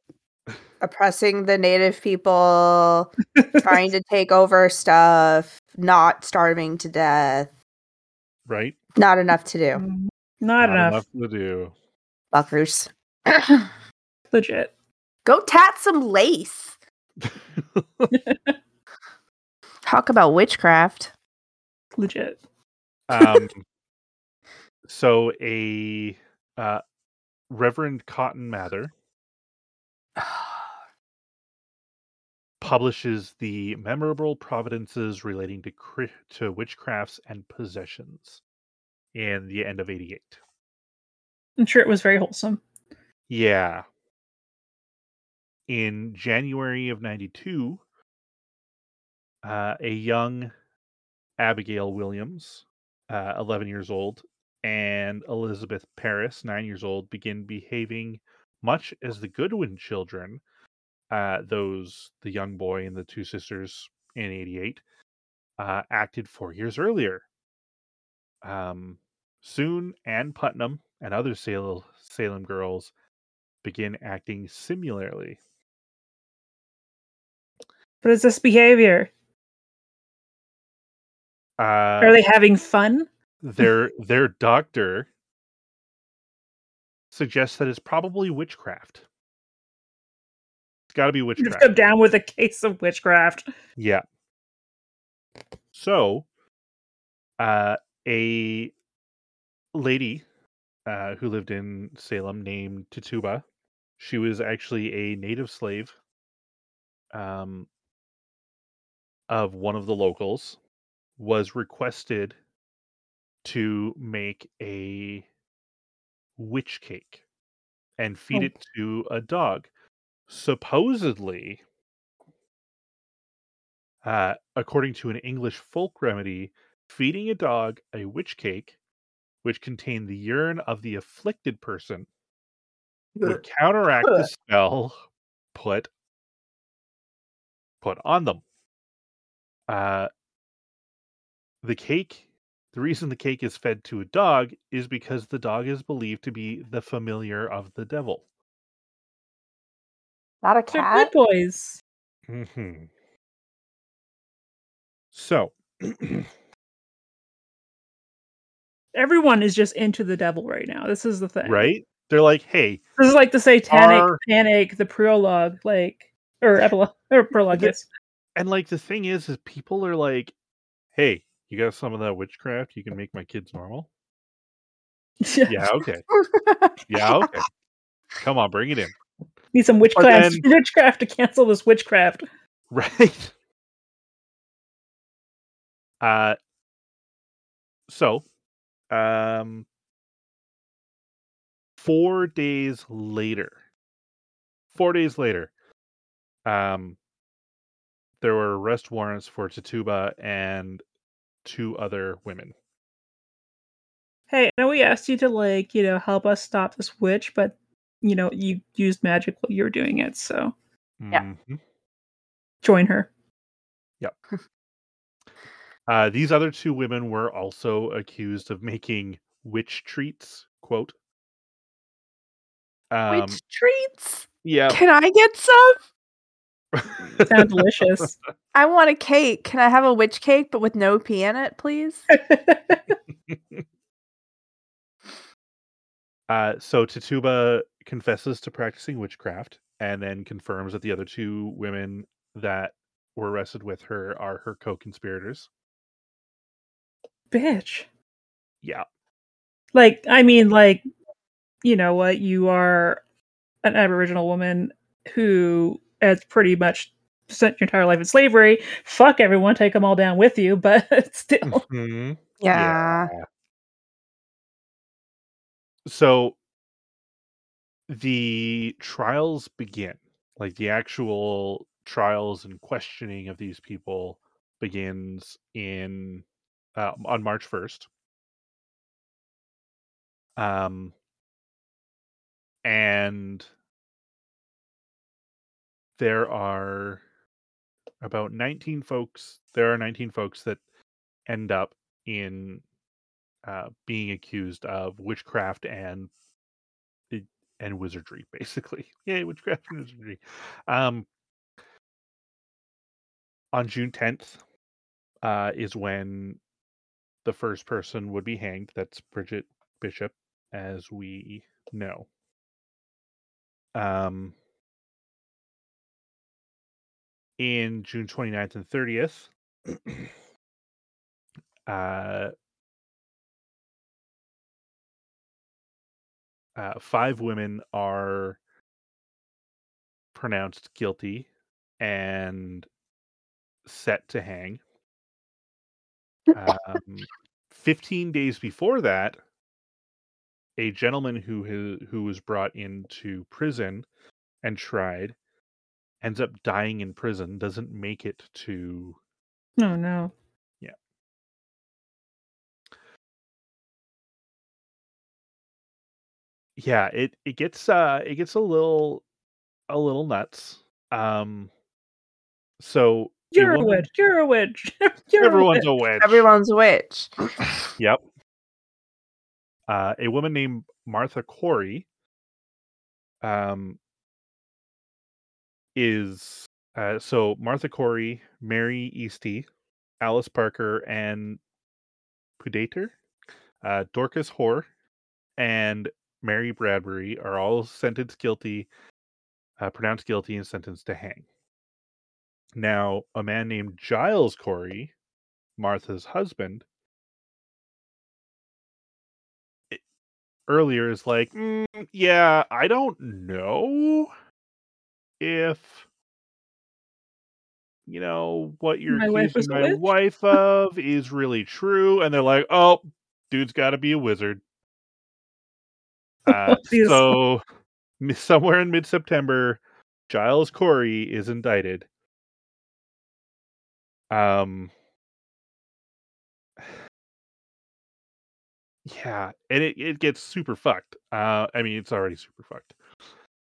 oppressing the native people, trying to take over stuff, not starving to death. right? Not enough to do. Mm, Not, enough. to do. Fuckers. Legit. Go tat some lace. Talk about witchcraft. Legit. um, so a uh, Reverend Cotton Mather publishes the memorable providences relating to cri- to witchcrafts and possessions in the end of 88 I'm sure it was very wholesome. yeah in january of 92 uh, a young abigail williams uh, 11 years old and elizabeth parris 9 years old begin behaving much as the goodwin children uh, those the young boy and the two sisters in 88 uh, acted four years earlier. Um, soon anne putnam and other salem, salem girls begin acting similarly What is this behavior? uh, Are they having fun? their their doctor suggests that it's probably witchcraft it's got to be witchcraft come down with a case of witchcraft. Yeah. So, uh, a lady uh, who lived in Salem named Tituba, she was actually a native slave um, of one of the locals, was requested to make a witch cake and feed Oh. it to a dog. Supposedly, uh, according to an English folk remedy, feeding a dog a witch cake, which contained the urine of the afflicted person, would counteract the spell put put on them. Uh, the cake, the reason the cake is fed to a dog is because the dog is believed to be the familiar of the devil. Not a They're cat. good boys. Mm-hmm. So, Everyone is just into the devil right now. This is the thing. right? They're like, hey, This is like the satanic Are- panic, the prologue, like or epilogue or prologue. The- Yes. And like the thing is, is people are like, hey, you got some of that witchcraft? You can make my kids normal. Yeah, okay. Yeah, okay. Come on, bring it in. Need some witchcraft, then- witchcraft to cancel this witchcraft. Right. Uh so um 4 days later. 4 days later. Um there were arrest warrants for Tituba and two other women. Hey, I know we asked you to like, you know, help us stop this witch, but you know, you used magic while you were doing it, so Yeah. Mhm. join her. Uh, these other two women were also accused of making witch treats. Quote. Um, Witch treats. yeah. Can I get some? Sound delicious. I want a cake. Can I have a witch cake but with no pea in it, please? uh, so Tituba confesses to practicing witchcraft and then confirms that the other two women that were arrested with her are her co-conspirators. Bitch. Yeah. Like, I mean, like, you know what? You are an Aboriginal woman who has pretty much spent your entire life in slavery. Fuck everyone, take them all down with you. But still, Mhm. yeah. So the trials begin. Like the actual trials and questioning of these people begins in uh, on March first. Um, and there are about 19 folks. There are 19 folks that end up in uh, being accused of witchcraft and and wizardry, basically. Yeah, witchcraft and wizardry. Um, on June 10th uh, is when the first person would be hanged. That's Bridget Bishop, as we know. Um, in June 29th and 30th, uh, uh, five women are pronounced guilty and set to hang. Um, 15 days before that, a gentleman who who who was brought into prison and tried ends up dying in prison, doesn't make it to no, no. yeah, yeah it it gets uh it gets a little a little nuts. Um so You're a witch. You're a witch. You're a everyone's witch. a witch. Everyone's a witch. Yep. Uh, a woman named Martha Corey um, is uh, so Martha Corey, Mary Easty, Alice Parker, and Pudeator, uh, Dorcas Hoare, and Mary Bradbury are all sentenced guilty, uh, pronounced guilty, and sentenced to hang. Now, a man named Giles Corey, Martha's husband, earlier is like, "Mm, yeah, I don't know if you know what you're My wife accusing a my witch?" wife of is really true, and they're like, oh, dude's got to be a wizard. Uh, so somewhere in mid-September, Giles Corey is indicted. Um. Yeah, and it, it gets super fucked. Uh, I mean, it's already super fucked.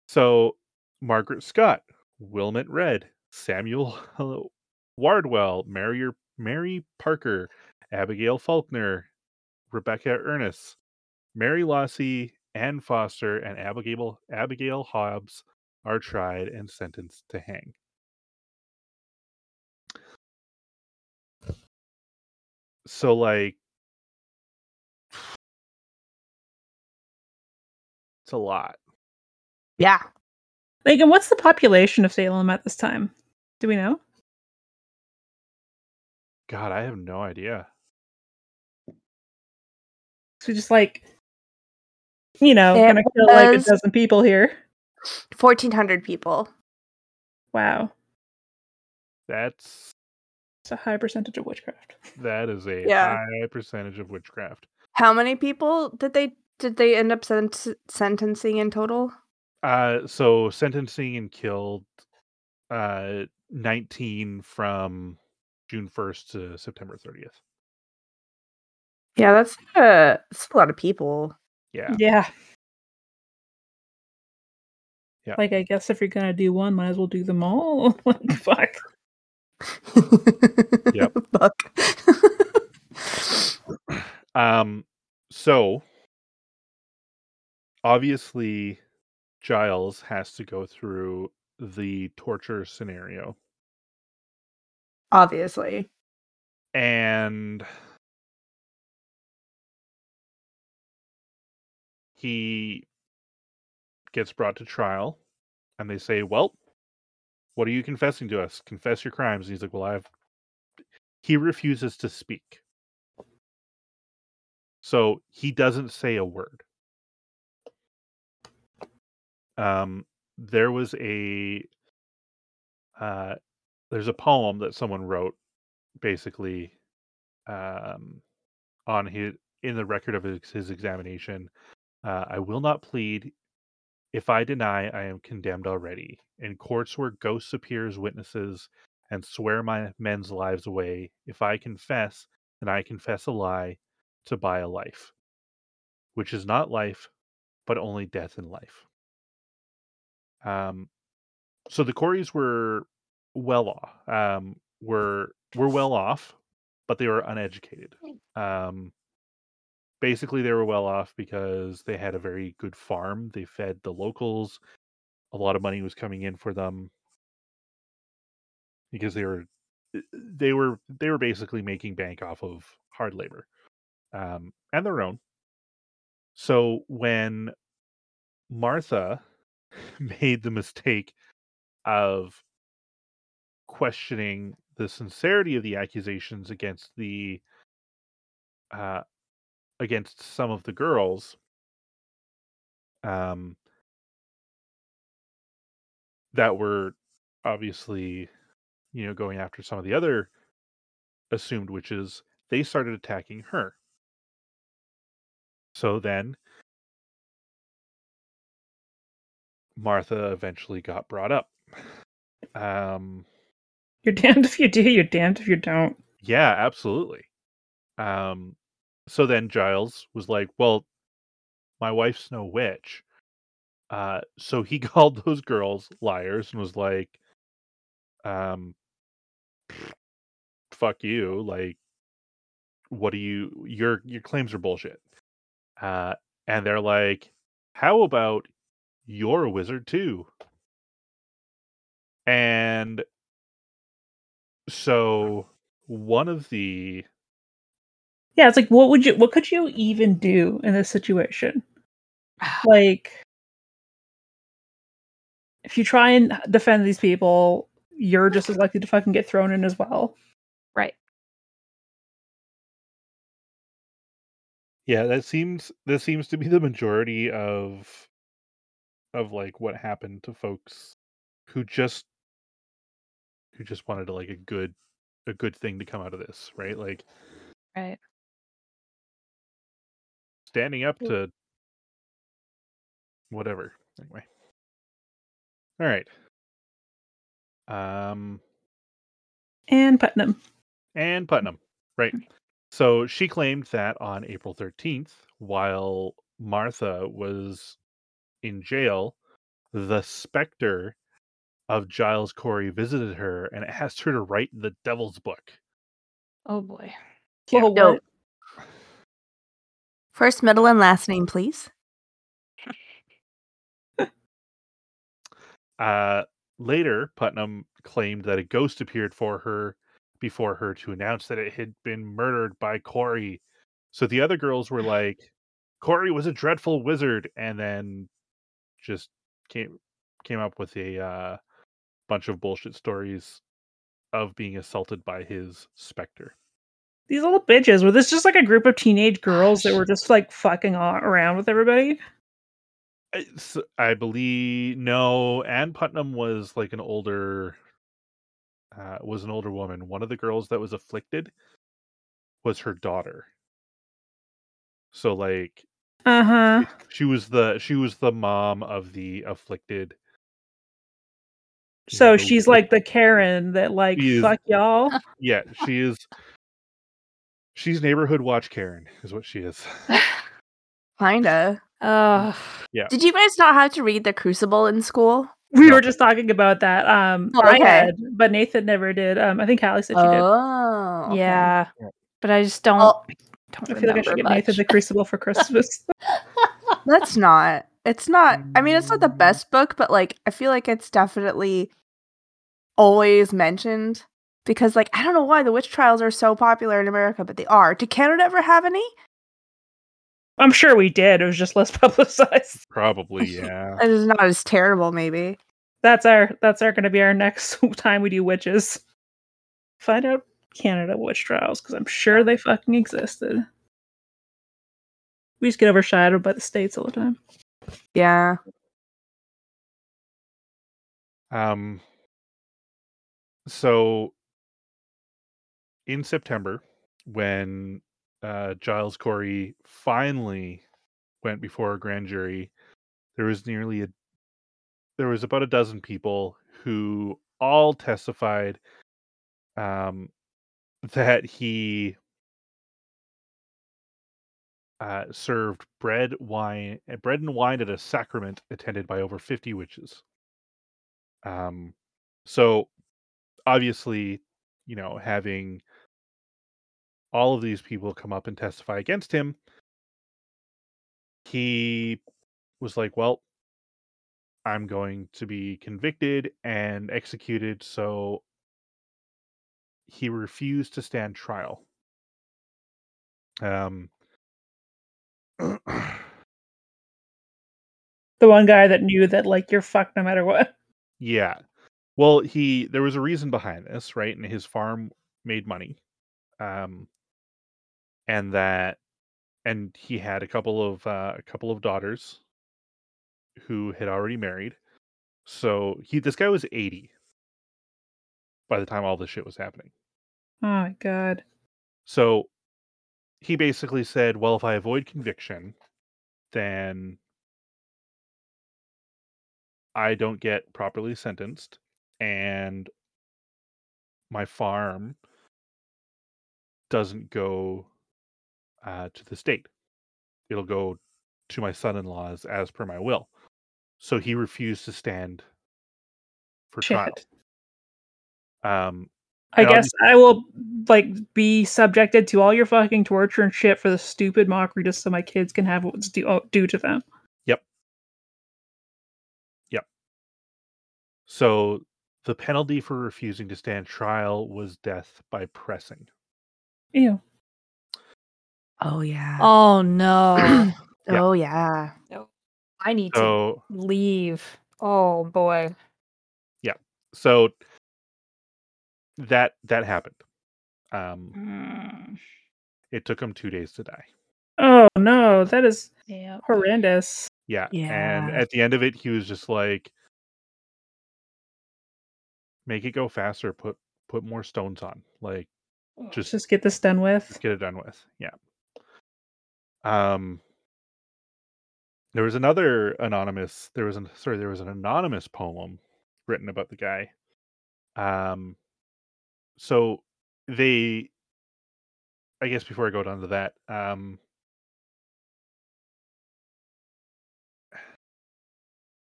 So, Margaret Scott, Wilmot Redd, Samuel Wardwell, Mary, Mary Parker, Abigail Faulkner, Rebecca Ernest, Mary Lacey, Ann Foster, and Abigail Abigail Hobbs are tried and sentenced to hang. So, like, it's a lot. Yeah. Like, and what's the population of Salem at this time? Do we know? God, I have no idea. So just like, you know, It gonna kill like a dozen people here. 1,400 people. Wow, That's it's a high percentage of witchcraft. that is a Yeah. high percentage of witchcraft. How many people did they did they end up sent- sentencing in total? Uh, so sentencing and killed uh 19 from June 1st to September 30th. Yeah, that's a, that's a lot of people. Yeah. Yeah. Yeah. Like, I guess if you're gonna do one, might as well do them all. like, fuck. Yep. Fuck. Um so obviously Giles has to go through the torture scenario. Obviously. and he gets brought to trial and they say well what are you confessing to us? Confess your crimes. And he's like well i've he refuses to speak. So he doesn't say a word um there was a uh there's a poem that someone wrote basically um, on his in the record of his, his examination. Uh, I will not plead. If I deny, I am condemned already. In courts where ghosts appear as witnesses and swear my men's lives away, if I confess, then I confess a lie to buy a life, which is not life, but only death in life. Um, so the Coreys were well off, um, were were well off, but they were uneducated. Um, basically, they were well off because they had a very good farm. They fed the locals. A lot of money was coming in for them because they were they were they were basically making bank off of hard labor um, and their own. So when Martha made the mistake of questioning the sincerity of the accusations against the uh against some of the girls. Um that were obviously you know going after some of the other assumed witches they started attacking her. So then martha eventually got brought up um You're damned if you do, you're damned if you don't. Yeah, absolutely. Um, so then Giles was like, "Well, my wife's no witch." Uh, so he called those girls liars and was like, "Um, fuck you! Like, what do you? Your your claims are bullshit." Uh, and they're like, "How about you're a wizard too?" And so one of the Yeah, it's like what would you what could you even do in this situation? Like if you try and defend these people, you're just as likely to fucking get thrown in as well. Right. Yeah, that seems that seems to be the majority of of like what happened to folks who just who just wanted to like a good a good thing to come out of this, right? Like Right. standing up Mm. to whatever. Anyway. All right. Um And Putnam. and Putnam. Right. So she claimed that on April 13th, while Martha was in jail, the specter of Giles Corey visited her and asked her to write the devil's book. Oh boy. Yeah. Well, No. First, middle, and last name, please. Uh, later, Putnam claimed that a ghost appeared for her before her to announce that it had been murdered by Corey. So the other girls were like, Corey was a dreadful wizard, and then just came came up with a uh, bunch of bullshit stories of being assaulted by his specter. These little bitches were this just like a group of teenage girls that were just like fucking around with everybody? I believe no, Anne Putnam was like an older uh, was an older woman. One of the girls that was afflicted was her daughter. So like Uh-huh. she was the she was the mom of the afflicted. you So know, she's the- like the Karen that like She is- fuck y'all. yeah, she is she's neighborhood watch Karen is what she is. Kinda. Oh, Did you guys not have to read The Crucible in school? We No. were just talking about that. Um Oh, I okay. had, but Nathan never did. Um I think Callie said she did. Oh, okay. yeah. Yeah. But I just don't. Well, don't I feel like I should remember get Nathan the Crucible for Christmas. That's not. It's not. I mean, it's not the Mm. best book, but like, I feel like it's definitely always mentioned because, like, I don't know why the witch trials are so popular in America, but they are. Did Canada ever have any? I'm sure we did. It was just less publicized. Probably, yeah. It is not as terrible, maybe. That's our that's our gonna be our next time we do witches. Find out Canada witch trials, because I'm sure they fucking existed. We just get overshadowed by the states all the time. Yeah. Um so in September, when uh, Giles Corey finally went before a grand jury, there was nearly a there was about a dozen people who all testified um, that he uh, served bread, wine, uh, bread and wine at a sacrament attended by over fifty witches. Um, so obviously, you know, having all of these people come up and testify against him, he was like, "Well, I'm going to be convicted and executed." So he refused to stand trial. Um, The one guy that knew that like you're fucked no matter what. yeah. Well, he there was a reason behind this, right? And his farm made money. Um and that and he had a couple of uh, a couple of daughters who had already married. So he this guy was 80 by the time all this shit was happening. Oh my god. So he basically said, "Well, if I avoid conviction, then I don't get properly sentenced and my farm doesn't go uh, to the state. It'll go to my son-in-laws as per my will." So he refused to stand for trial. Shit. Um I And guess I will like be subjected to all your fucking torture and shit for the stupid mockery just so my kids can have what's due, oh, due to them. Yep. Yep. So the penalty for refusing to stand trial was death by pressing. Ew. Oh yeah. Oh no. yeah. Oh yeah. I need to leave. Oh boy. Yeah. So that that happened. Um Mm. it took him 2 days to die. Oh no, that is Yeah. horrendous. Yeah. And at the end of it he was just like make it go faster, put put more stones on. Like just just get this done with. get it done with. Yeah. Um there was another anonymous there was an sorry, there was an anonymous poem written about the guy. Um so they I guess before I go down to that, um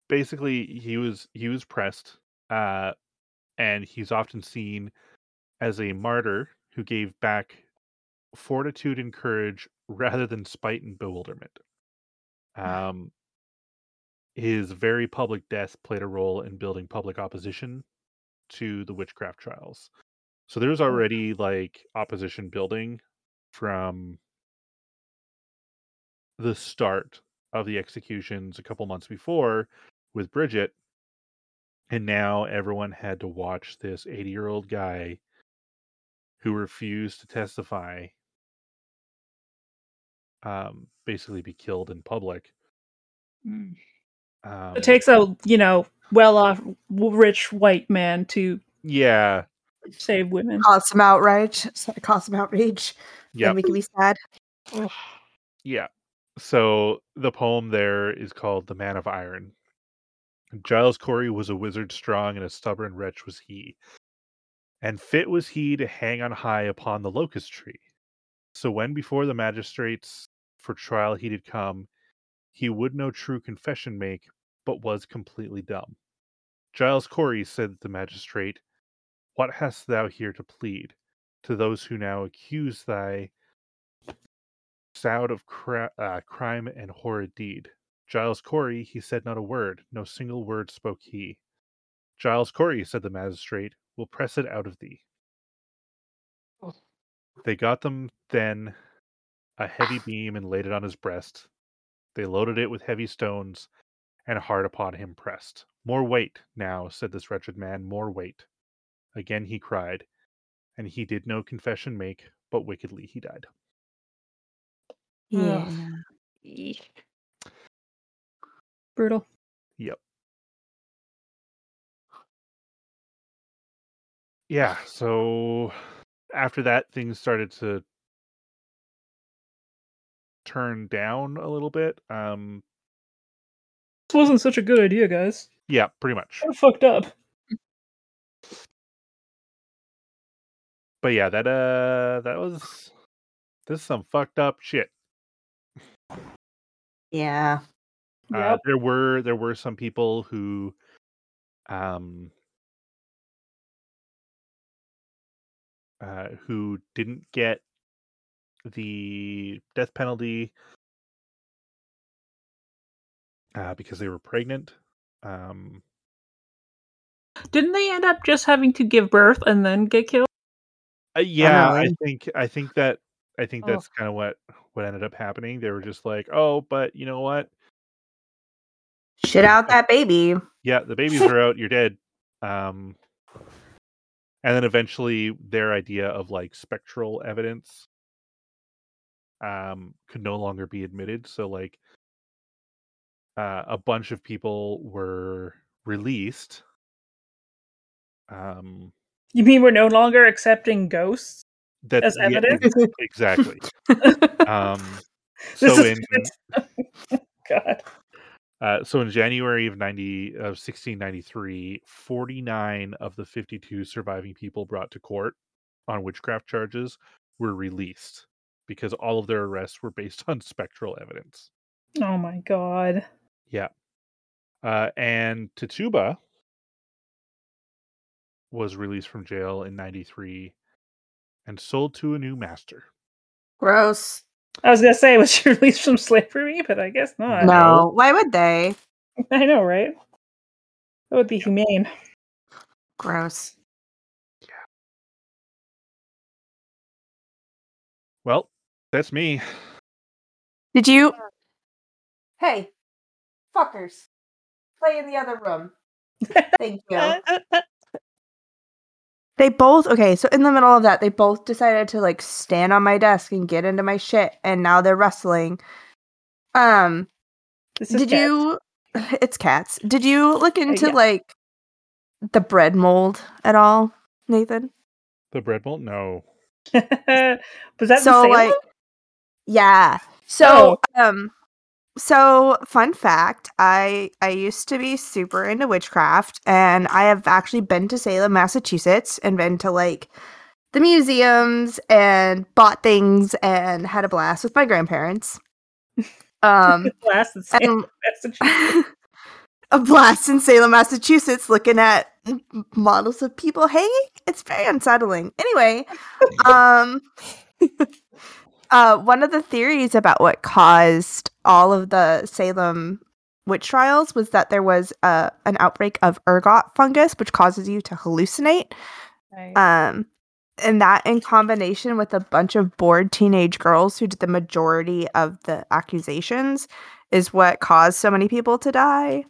basically he was he was pressed uh and he's often seen as a martyr who gave back fortitude and courage rather than spite and bewilderment. Um, his very public death played a role in building public opposition to the witchcraft trials. So there's already like opposition building from the start of the executions a couple months before with Bridget. And now everyone had to watch this 80 year old guy who refused to testify um, basically be killed in public. Mm. Um, It takes a you know well off rich white man to yeah, save women. Cost some outrage. Sorry, cost him outrage. yeah, we can be sad. yeah. So the poem there is called "The Man of Iron." Giles Corey was a wizard strong, and a stubborn wretch was he. And fit was he to hang on high upon the locust tree. So when before the magistrates for trial he did come, he would no true confession make, but was completely dumb. Giles Corey, said the magistrate, what hast thou here to plead to those who now accuse thy sound of uh, crime and horrid deed? Giles Corey, he said not a word, no single word spoke he. Giles Corey, said the magistrate, will press it out of thee. Oh. They got them then a heavy beam and laid it on his breast. They loaded it with heavy stones and hard upon him pressed. More weight, now, said this wretched man, more weight. Again he cried, and he did no confession make, but wickedly he died. Yeah. Eesh. Brutal. Yep. yeah, so after that, things started to turn down a little bit. Um, This wasn't such a good idea, guys. yeah, pretty much. Kinda fucked up. But yeah, that uh, that was this is some fucked up shit. Yeah. Uh, Yep. there were there were some people who, um, uh, who didn't get the death penalty uh, because they were pregnant. Um, Didn't they end up just having to give birth and then get killed? Uh, yeah, I really? think I think that I think Oh. that's kind of what what ended up happening. They were just like, oh, but you know what? Shit out that baby. yeah, the babies are out, you're dead. Um, and then eventually their idea of like spectral evidence um, could no longer be admitted. So like uh, a bunch of people were released. Um, You mean we're no longer accepting ghosts that as evidence? ex- exactly. Um, This so is- in God. Uh, so in January of 90 of 1693, 49 of the 52 surviving people brought to court on witchcraft charges were released because all of their arrests were based on spectral evidence. Oh my god. Yeah. Uh, and Tituba was released from jail in 93 and sold to a new master. Gross. I was gonna say, was she released from slavery? But I guess not. No. No. Why would they? I know, right? That would be humane. Gross. Well, that's me. Did you? Hey, fuckers. Play in the other room. Thank you. They both okay, so in the middle of that, they both decided to like stand on my desk and get into my shit, and now they're wrestling. Um, This is did cats. you? It's cats. Did you look into yeah. like the bread mold at all, Nathan? The bread mold? No. was that so in Salem? like, yeah. So um, so fun fact, I I used to be super into witchcraft, and I have actually been to Salem, Massachusetts, and been to like the museums and bought things and had a blast with my grandparents. Um, Blast in Salem, and a blast in Salem, Massachusetts, looking at models of people hanging. It's very unsettling. Anyway, um, uh, one of the theories about what caused all of the Salem witch trials was that there was uh, an outbreak of ergot fungus, which causes you to hallucinate. Right. Um, and that in combination with a bunch of bored teenage girls who did the majority of the accusations is what caused so many people to die.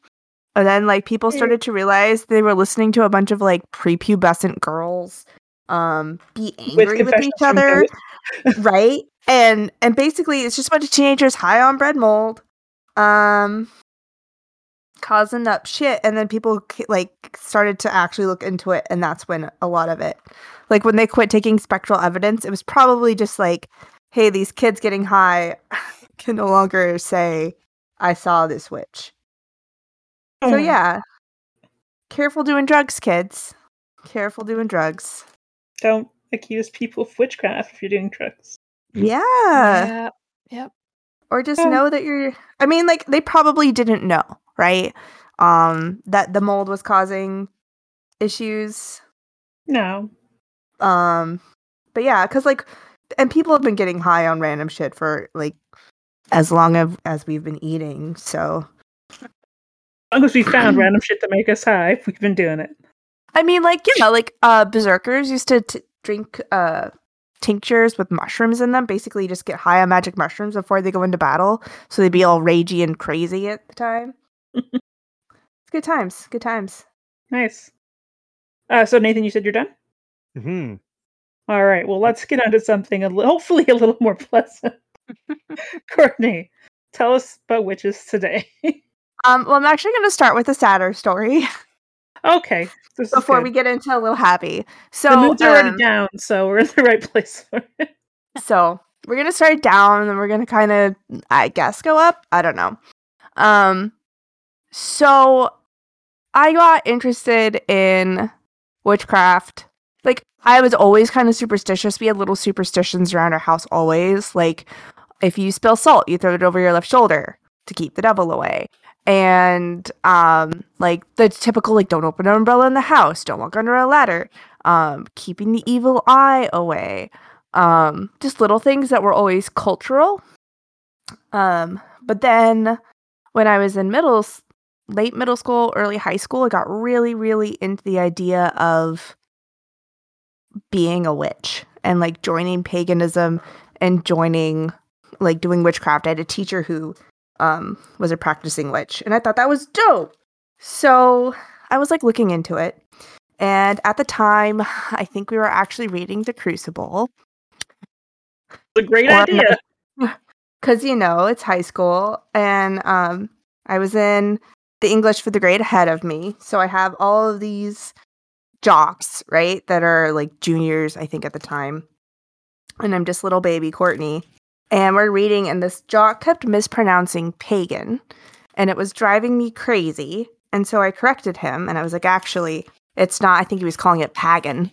And then like people started to realize they were listening to a bunch of like prepubescent girls um be angry with, confessions each other. Right? And and basically it's just a bunch of teenagers high on bread mold. Um causing up shit and then people like started to actually look into it and that's when a lot of it like when they quit taking spectral evidence it was probably just like hey these kids getting high can no longer say i saw this witch so Oh, yeah careful doing drugs kids careful doing drugs Don't accuse people of witchcraft if you're doing drugs. yeah yeah. or just Yeah. know that you're i mean like they probably didn't know right um that the mold was causing issues No. um but yeah because like and people have been getting high on random shit for like as long as, as we've been eating so As long as we found random shit to make us high, we've been doing it. i mean like you know like uh berserkers used to t- drink uh tinctures with mushrooms in them basically just get high on magic mushrooms before they go into battle so they'd be all ragey and crazy at the time it's good times good times Nice. Uh, so Nathan, you said you're done. hmm All right. Well, let's get on to something a li- hopefully a little more pleasant. Courtney, tell us about witches today. Um, well, I'm actually going to start with a sadder story. Okay. Before we get into a little happy. So the mood's already um, down, so we're in the right place for it. So we're gonna start down and then we're gonna kind of, I guess, go up. I don't know. Um, so I got interested in witchcraft. Like I was always kind of superstitious. We had little superstitions around our house always. Like if you spill salt, you throw it over your left shoulder to keep the devil away. And um, like the typical like don't open an umbrella in the house, don't walk under a ladder, um, keeping the evil eye away um just little things that were always cultural um but then when i was in middle late middle school early high school i got really really into the idea of being a witch and like joining paganism and joining like doing witchcraft i had a teacher who um was a practicing witch. And i thought that was dope. So i was like looking into it. And at the time i think we were actually reading the crucible. It's a great Or- idea. because you know it's high school. And um i was in the english for the grade ahead of me. So i have all of these jocks right that are like juniors i think at the time. And i'm just little baby courtney and we're reading and this jock kept mispronouncing pagan and it was driving me crazy and so i corrected him and i was like actually it's not i think he was calling it pagan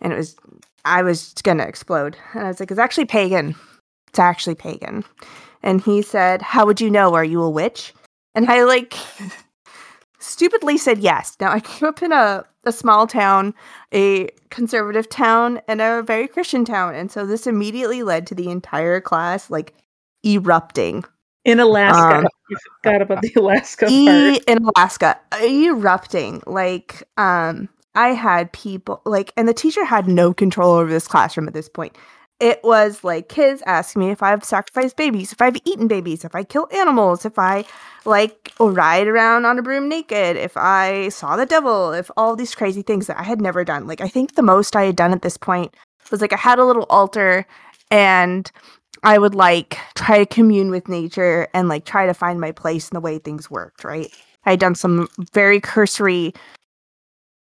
and it was i was gonna explode and i was like it's actually pagan it's actually pagan. And he said, How would you know? Are you a witch? And I like stupidly said yes. Now I grew up in a, a small town, a conservative town, and a very Christian town. And so this immediately led to the entire class like erupting. In Alaska. Um, you forgot about the Alaska E in Alaska, erupting. Like, um, I had people like, and the teacher had no control over this classroom at this point. It was like kids asking me if I've sacrificed babies, if I've eaten babies, if I kill animals, if I like ride around on a broom naked, if I saw the devil, if all these crazy things that I had never done. Like, I think the most I had done at this point was like I had a little altar and I would like try to commune with nature and like try to find my place in the way things worked, right? I had done some very cursory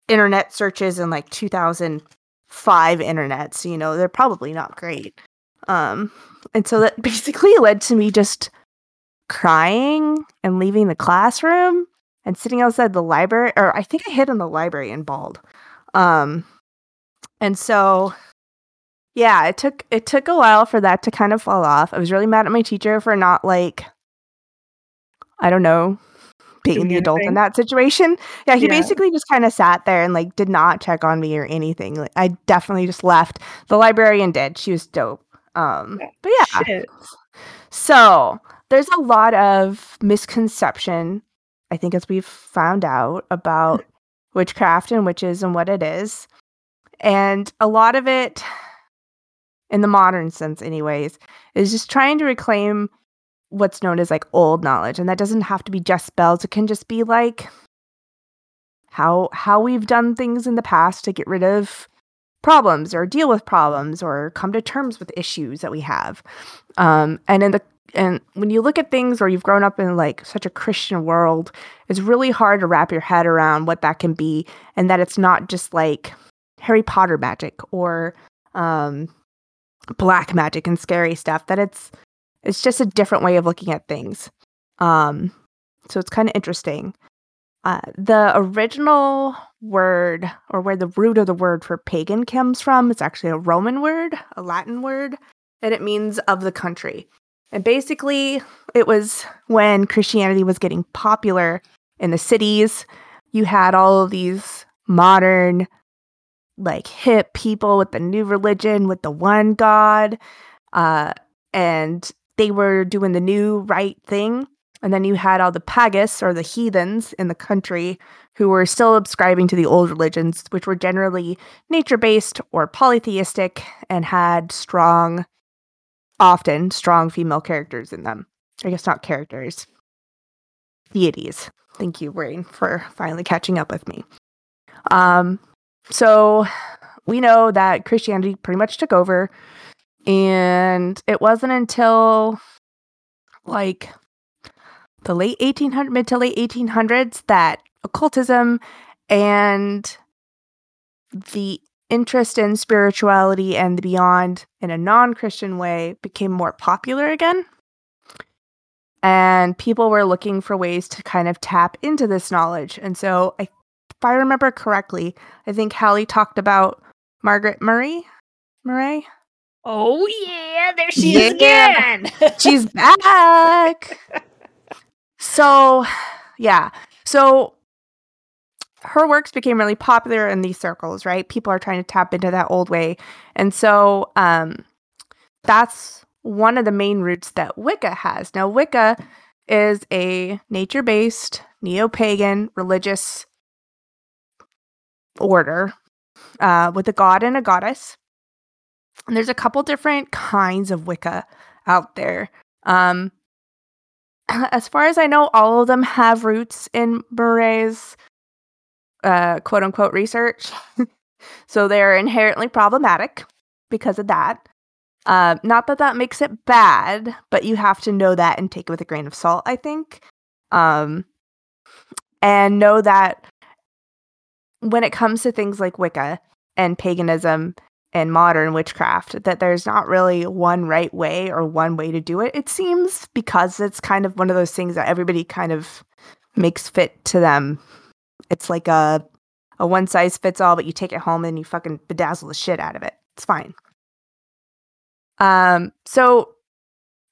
internet searches in like 2005 internet, internets, you know, they're probably not great. Um and so that basically led to me just crying and leaving the classroom and sitting outside the library or I think I hid in the library and bawled. Um and so yeah, it took it took a while for that to kind of fall off. I was really mad at my teacher for not like I don't know, being the adult in that situation. Yeah, he Yeah. basically just kind of sat there and like did not check on me or anything. Like I definitely just left. The librarian did. She was dope. Um but yeah. Shit. So there's a lot of misconception, I think, as we've found out about witchcraft and witches and what it is. And a lot of it, in the modern sense, anyways, is just trying to reclaim what's known as like old knowledge. And that doesn't have to be just spells, it can just be like how how we've done things in the past to get rid of problems or deal with problems or come to terms with issues that we have um and in the and when you look at things or you've grown up in like such a christian world it's really hard to wrap your head around what that can be and that it's not just like harry potter magic or um black magic and scary stuff that it's it's just a different way of looking at things um so it's kind of interesting uh, the original word or where the root of the word for pagan comes from it's actually a roman word a latin word and it means of the country and basically, it was when Christianity was getting popular in the cities. You had all of these modern, like hip people with the new religion, with the one God. Uh, and they were doing the new right thing. And then you had all the pagus or the heathens in the country who were still subscribing to the old religions, which were generally nature based or polytheistic and had strong often strong female characters in them. I guess not characters, deities. Thank you, Brain, for finally catching up with me. Um, so we know that Christianity pretty much took over, and it wasn't until like the late 1800s, mid to late 1800s that occultism and the interest in spirituality and the beyond in a non Christian way became more popular again. And people were looking for ways to kind of tap into this knowledge. And so, if I remember correctly, I think Halli talked about Margaret Murray. Murray? Oh yeah, there she Yeah. is again. She's back. so, yeah. So her works became really popular in these circles, right? People are trying to tap into that old way. And so um that's one of the main roots that Wicca has. Now Wicca is a nature-based neo-pagan religious order uh, with a god and a goddess. And there's a couple different kinds of Wicca out there. Um, as far as I know, all of them have roots in Murray's uh, quote unquote research. so they're inherently problematic because of that. Uh, not that that makes it bad, but you have to know that and take it with a grain of salt, I think. Um, and know that when it comes to things like Wicca and paganism and modern witchcraft that there's not really one right way or one way to do it. It seems because it's kind of one of those things that everybody kind of makes fit to them. It's like a a one size fits all, but you take it home and you fucking bedazzle the shit out of it. It's fine. Um, so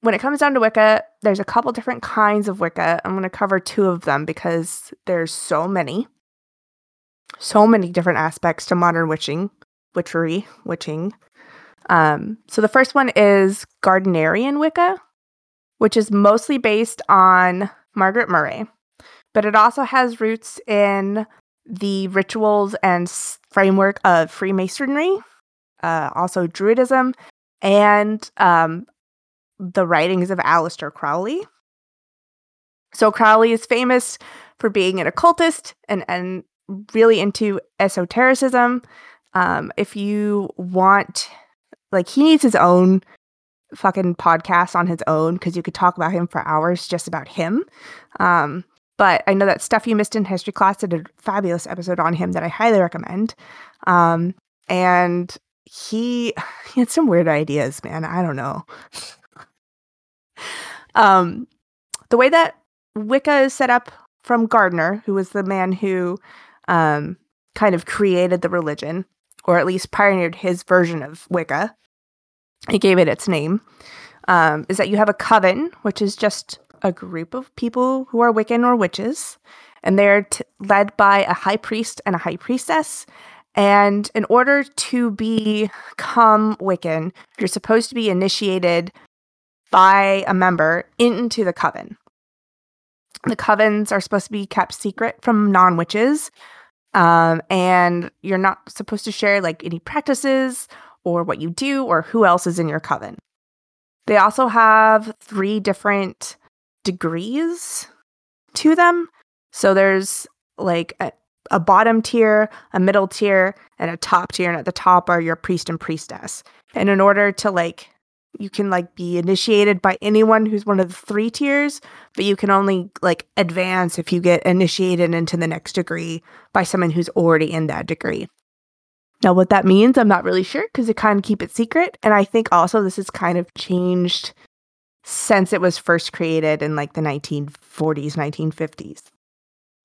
when it comes down to Wicca, there's a couple different kinds of Wicca. I'm going to cover two of them because there's so many, so many different aspects to modern witching witchery, witching. Um, so the first one is Gardnerian Wicca, which is mostly based on Margaret Murray, but it also has roots in the rituals and framework of Freemasonry, uh, also Druidism, and um, the writings of Aleister Crowley. So Crowley is famous for being an occultist and, and really into esotericism um if you want like he needs his own fucking podcast on his own because you could talk about him for hours just about him. Um but i know that stuff you missed in history class did a fabulous episode on him that i highly recommend. Um and he he had some weird ideas man. I don't know. Um the way that wicca is set up from gardner who was the man who um kind of created the religion or at least pioneered his version of Wicca. He gave it its name. Um, is that you have a coven, which is just a group of people who are Wiccan or witches, and they're t- led by a high priest and a high priestess. And in order to become Wiccan, you're supposed to be initiated by a member into the coven. The covens are supposed to be kept secret from non witches um, and you're not supposed to share like any practices or what you do or who else is in your coven. They also have three different degrees to them. So there's like a, a bottom tier, a middle tier, and a top tier. And at the top are your priest and priestess. And in order to like, you can like be initiated by anyone who's one of the three tiers, but you can only like advance if you get initiated into the next degree by someone who's already in that degree. Now, what that means, I'm not really sure because they kind of keep it secret. And I think also this has kind of changed since it was first created in like the 1940s,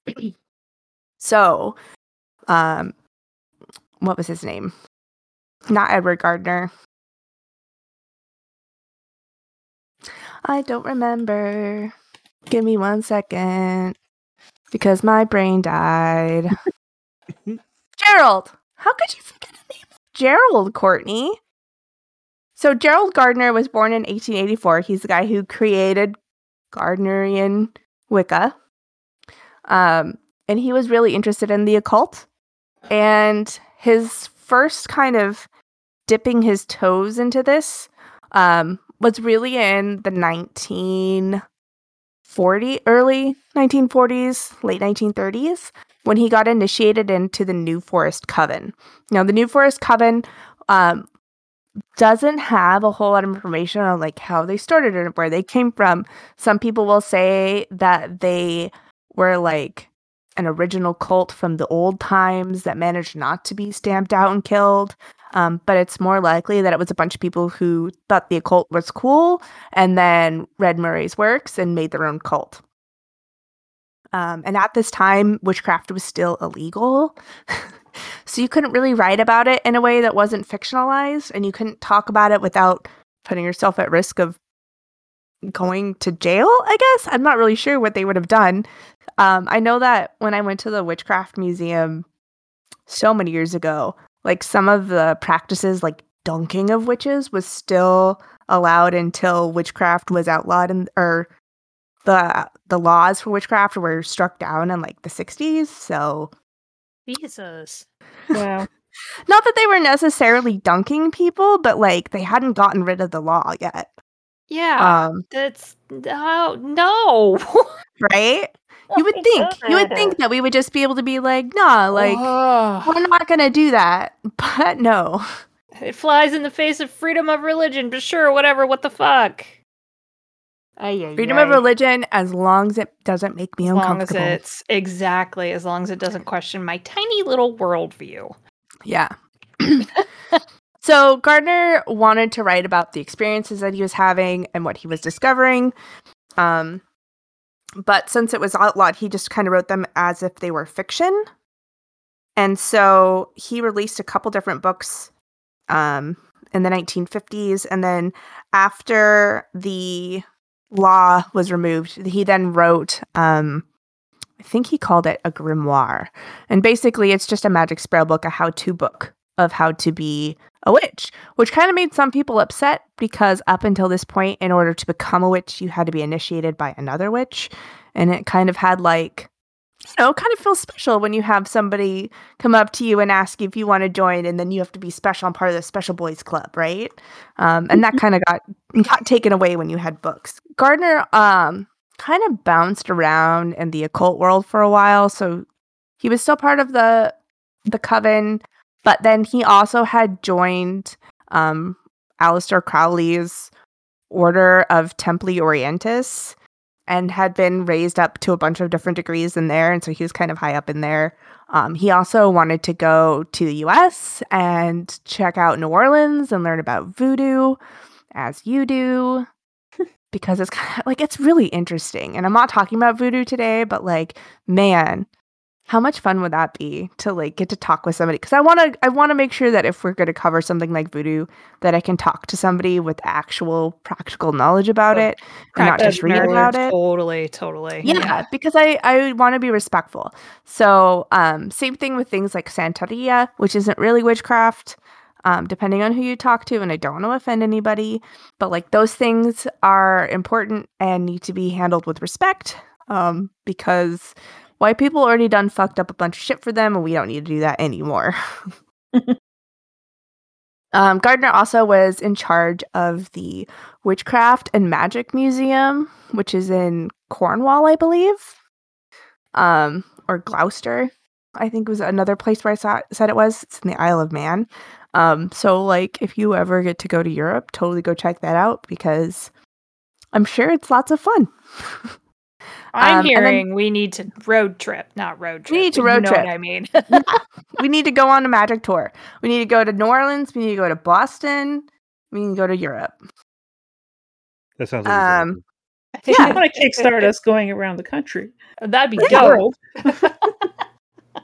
1950s. so, um, what was his name? Not Edward Gardner. I don't remember. Give me one second because my brain died. Gerald. How could you forget the name of Gerald, Courtney? So Gerald Gardner was born in 1884. He's the guy who created Gardnerian Wicca. Um, and he was really interested in the occult. And his first kind of dipping his toes into this um, was really in the 1940 early 1940s, late 1930s when he got initiated into the New Forest Coven. Now, the New Forest Coven um, doesn't have a whole lot of information on like how they started and where they came from. Some people will say that they were like an original cult from the old times that managed not to be stamped out and killed. Um, but it's more likely that it was a bunch of people who thought the occult was cool and then read Murray's works and made their own cult. Um, and at this time, witchcraft was still illegal. so you couldn't really write about it in a way that wasn't fictionalized, and you couldn't talk about it without putting yourself at risk of going to jail, I guess. I'm not really sure what they would have done. Um, I know that when I went to the Witchcraft Museum so many years ago, like some of the practices, like dunking of witches, was still allowed until witchcraft was outlawed and or the the laws for witchcraft were struck down in like the 60s. So Jesus. Wow. not that they were necessarily dunking people, but like they hadn't gotten rid of the law yet. Yeah. Um, that's oh no. right? You would think you would think that we would just be able to be like, nah, like Ugh. we're not gonna do that. But no. it flies in the face of freedom of religion, but sure, whatever, what the fuck? Ay, ay, Freedom ay. of religion as long as it doesn't make me As long as uncomfortable. it's exactly as long as it doesn't question my tiny little worldview. Yeah. so Gardner wanted to write about the experiences that he was having and what he was discovering. Um, but since it was outlawed, he just kind of wrote them as if they were fiction. And so he released a couple different books um, in the 1950s. And then after the law was removed, he then wrote, um, I think he called it a grimoire. And basically, it's just a magic spell book, a how to book of how to be a witch, which kind of made some people upset because up until this point, in order to become a witch, you had to be initiated by another witch. And it kind of had like, you know, kind of feels special when you have somebody come up to you and ask you if you want to join, and then you have to be special and part of the special boys club, right? Um, and that kind of got got taken away when you had books. Gardner um, kind of bounced around in the occult world for a while, so he was still part of the the coven, but then he also had joined um, Aleister Crowley's Order of Templi Orientis and had been raised up to a bunch of different degrees in there, and so he was kind of high up in there. Um, he also wanted to go to the U.S. and check out New Orleans and learn about voodoo, as you do because it's kind of like it's really interesting. And I'm not talking about voodoo today, but like, man, how much fun would that be to like get to talk with somebody? Because I want to, I want to make sure that if we're going to cover something like voodoo, that I can talk to somebody with actual practical knowledge about Oh, it and not just read about it. Totally, totally. Yeah, because I I want to be respectful. So, um, same thing with things like Santeria, which isn't really witchcraft, um, depending on who you talk to. And I don't want to offend anybody, but like those things are important and need to be handled with respect, um, because white people already done fucked up a bunch of shit for them, and we don't need to do that anymore. Um, Gardner also was in charge of the Witchcraft and Magic Museum, which is in Cornwall, I believe, um, or Gloucester. I think was another place where I saw said it was. It's in the Isle of Man. Um, so like, if you ever get to go to Europe, totally go check that out because I'm sure it's lots of fun. I'm Um, and then- hearing we need to road trip, not road trip. We need to but you road know trip. What I mean, we need to go on a magic tour. We need to go to New Orleans. We need to go to Boston. We need to go to Europe. That sounds like a Um, good I Yeah. want to kickstart us going around the country. that'd be The dope.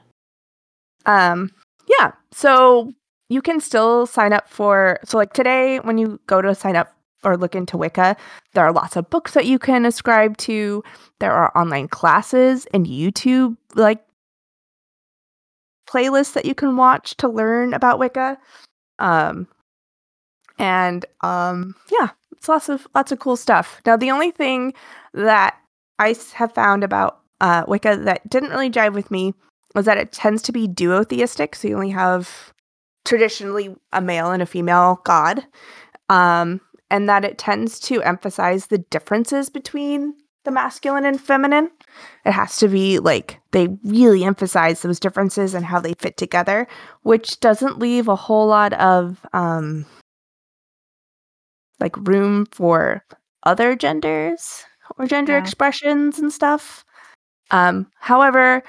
Um, yeah. So you can still sign up for so like today when you go to sign up or look into Wicca, there are lots of books that you can ascribe to. There are online classes and YouTube like playlists that you can watch to learn about Wicca. Um and um yeah, it's lots of lots of cool stuff. Now the only thing that I have found about uh Wicca that didn't really jive with me was that it tends to be duotheistic, so you only have traditionally a male and a female god, um, and that it tends to emphasize the differences between the masculine and feminine. It has to be like they really emphasize those differences and how they fit together, which doesn't leave a whole lot of um, like room for other genders or gender Yeah. expressions and stuff. Um, however,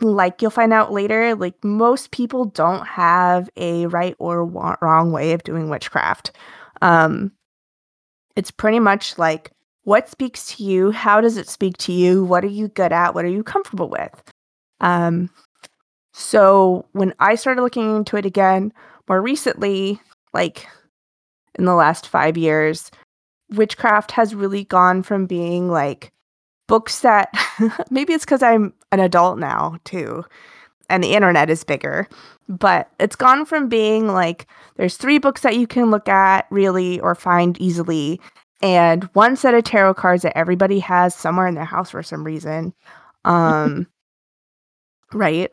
like you'll find out later, like most people don't have a right or wrong way of doing witchcraft. Um, it's pretty much like what speaks to you, how does it speak to you, what are you good at, what are you comfortable with. Um, so when I started looking into it again more recently, like in the last five years, witchcraft has really gone from being like books that maybe it's because I'm an adult now too, and the internet is bigger, but it's gone from being like there's three books that you can look at really or find easily, and one set of tarot cards that everybody has somewhere in their house for some reason. Um, right.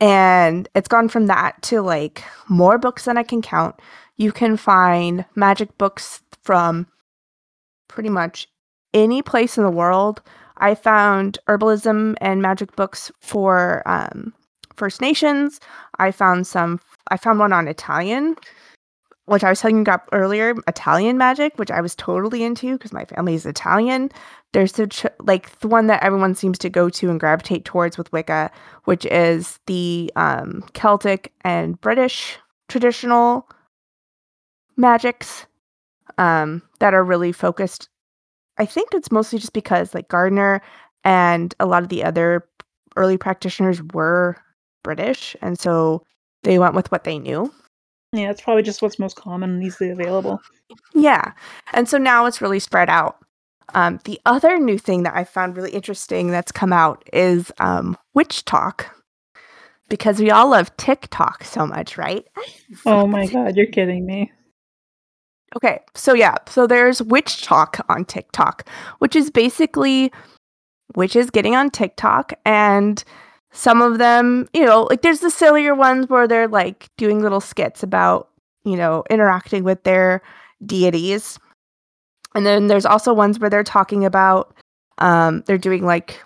And it's gone from that to like more books than I can count. You can find magic books from pretty much any place in the world. I found herbalism and magic books for um, First Nations. I found some. I found one on Italian, which I was telling you about earlier. Italian magic, which I was totally into because my family is Italian. There's the ch- like the one that everyone seems to go to and gravitate towards with Wicca, which is the um, Celtic and British traditional magics um, that are really focused. I think it's mostly just because like Gardner and a lot of the other early practitioners were British, and so they went with what they knew. Yeah, it's probably just what's most common and easily available. Yeah, and so now it's really spread out. Um, the other new thing that I found really interesting that's come out is um, WitchTok, because we all love TikTok so much, right? Oh my god, you're kidding me. Okay, so yeah, so there's WitchTok on TikTok, which is basically witches getting on TikTok and some of them, you know, like there's the sillier ones where they're like doing little skits about, you know, interacting with their deities. And then there's also ones where they're talking about um they're doing like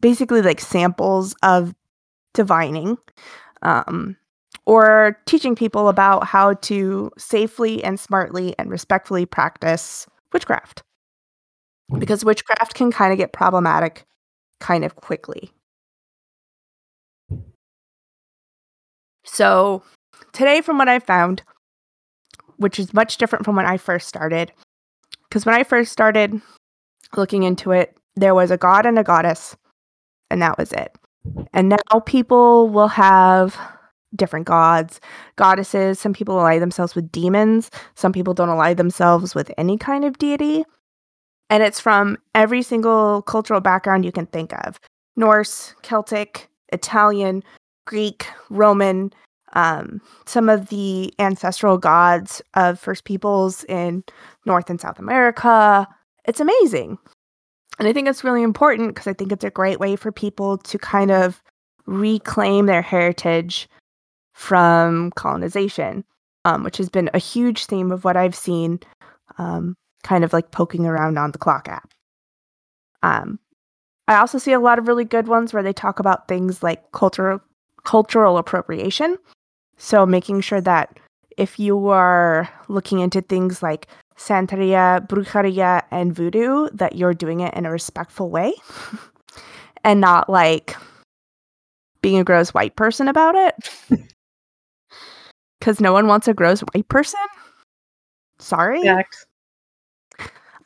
basically like samples of divining. Um or teaching people about how to safely and smartly and respectfully practice witchcraft. Because witchcraft can kind of get problematic kind of quickly. So, today, from what I found, which is much different from when I first started, because when I first started looking into it, there was a god and a goddess, and that was it. And now people will have different gods, goddesses. Some people ally themselves with demons. Some people don't ally themselves with any kind of deity. And it's from every single cultural background you can think of Norse, Celtic, Italian, Greek, Roman, um, some of the ancestral gods of First Peoples in North and South America. It's amazing. And I think it's really important because I think it's a great way for people to kind of reclaim their heritage from colonization, um, which has been a huge theme of what I've seen, um, kind of like poking around on the clock app. Um, I also see a lot of really good ones where they talk about things like cultural cultural appropriation. So making sure that if you are looking into things like Santeria, Brujeria, and Voodoo, that you're doing it in a respectful way and not like being a gross white person about it. Because no one wants a gross white person. Sorry.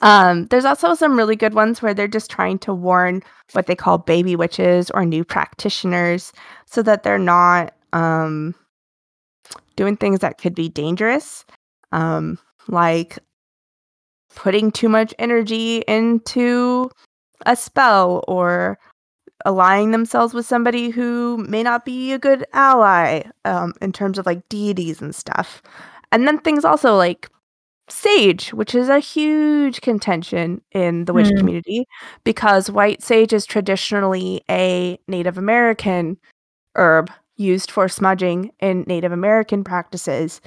Um, there's also some really good ones where they're just trying to warn what they call baby witches or new practitioners so that they're not um, doing things that could be dangerous, um, like putting too much energy into a spell or allying themselves with somebody who may not be a good ally um, in terms of like deities and stuff. And then things also like sage, which is a huge contention in the witch Hmm. community because white sage is traditionally a Native American herb used for smudging in Native American practices.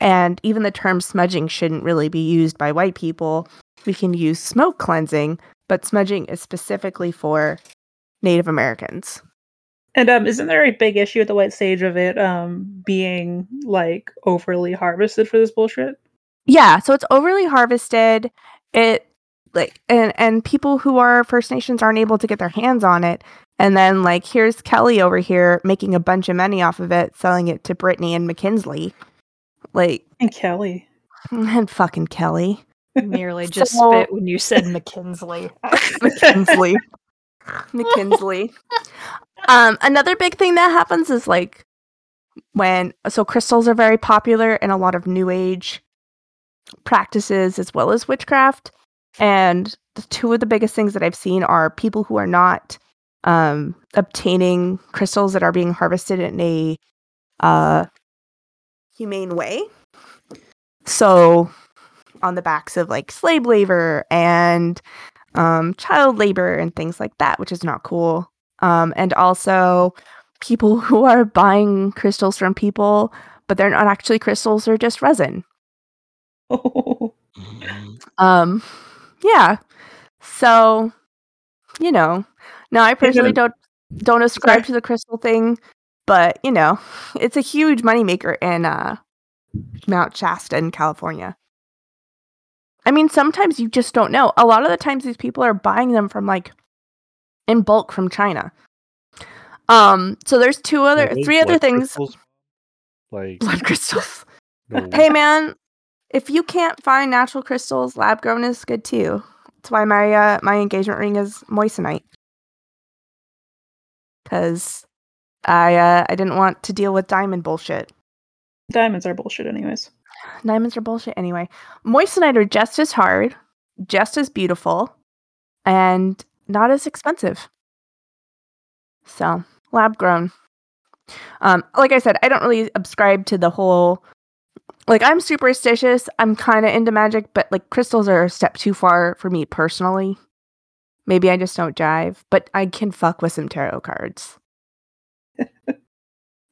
And even the term smudging shouldn't really be used by white people. We can use smoke cleansing, but smudging is specifically for Native Americans. And um, isn't there a big issue with the white sage of it um being like overly harvested for this bullshit? Yeah, so it's overly harvested. It like and and people who are First Nations aren't able to get their hands on it And then like here's Kelly over here making a bunch of money off of it, selling it to Brittany and McKinsley. Like And Kelly. and fucking Kelly. Nearly just So- spit when you said McKinsley. McKinsley. McKinsley. Um, another big thing that happens is like when so crystals are very popular in a lot of new age practices as well as witchcraft. And the two of the biggest things that I've seen are people who are not um, obtaining crystals that are being harvested in a uh, humane way. So, on the backs of like slave labor and um, child labor and things like that, which is not cool. Um, and also people who are buying crystals from people, but they're not actually crystals, they're just resin. Oh. Um, yeah. So, you know, now I personally don't don't ascribe to the crystal thing, but you know, it's a huge moneymaker in uh Mount Shasta in California. I mean, sometimes you just don't know. A lot of the times these people are buying them from like in bulk from China. Um, so there's two other those three other things crystals? Like blood crystals. no. Hey man, if you can't find natural crystals, lab grown is good too. That's why my uh, my engagement ring is moissanite. Cause I uh, I didn't want to deal with diamond bullshit. Diamonds are bullshit, anyways. Diamonds are bullshit anyway. Moissanite are just as hard, just as beautiful, and not as expensive. So lab grown. Um, like I said, I don't really subscribe to the whole. Like I'm superstitious. I'm kind of into magic, but like crystals are a step too far for me personally. Maybe I just don't jive, but I can fuck with some tarot cards.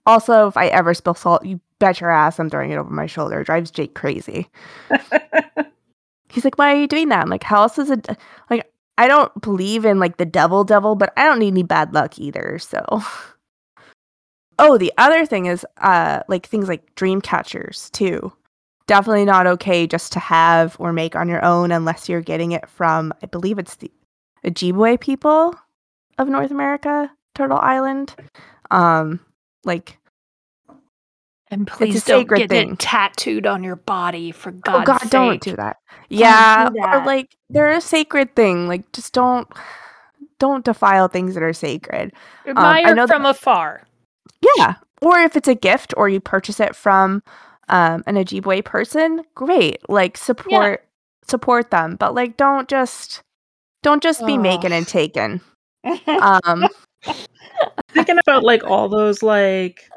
also, if I ever spill salt, you bet your ass I'm throwing it over my shoulder. It drives Jake crazy. He's like, "Why are you doing that?" I'm like, "How else is it?" Like, I don't believe in like the devil, devil, but I don't need any bad luck either. So, oh, the other thing is, uh, like things like dream catchers too. Definitely not okay just to have or make on your own unless you're getting it from, I believe it's the Ojibwe people of North America, Turtle Island. Um, like And please don't get thing. it tattooed on your body for God's oh God, sake. don't do that. Yeah, do or like they're a sacred thing. Like just don't don't defile things that are sacred. Admire know from afar. Yeah, or if it's a gift or you purchase it from um, an Ojibwe person, great. Like support support them, but like don't just don't just be making and Ugh. taking. Um, Thinking about like all those like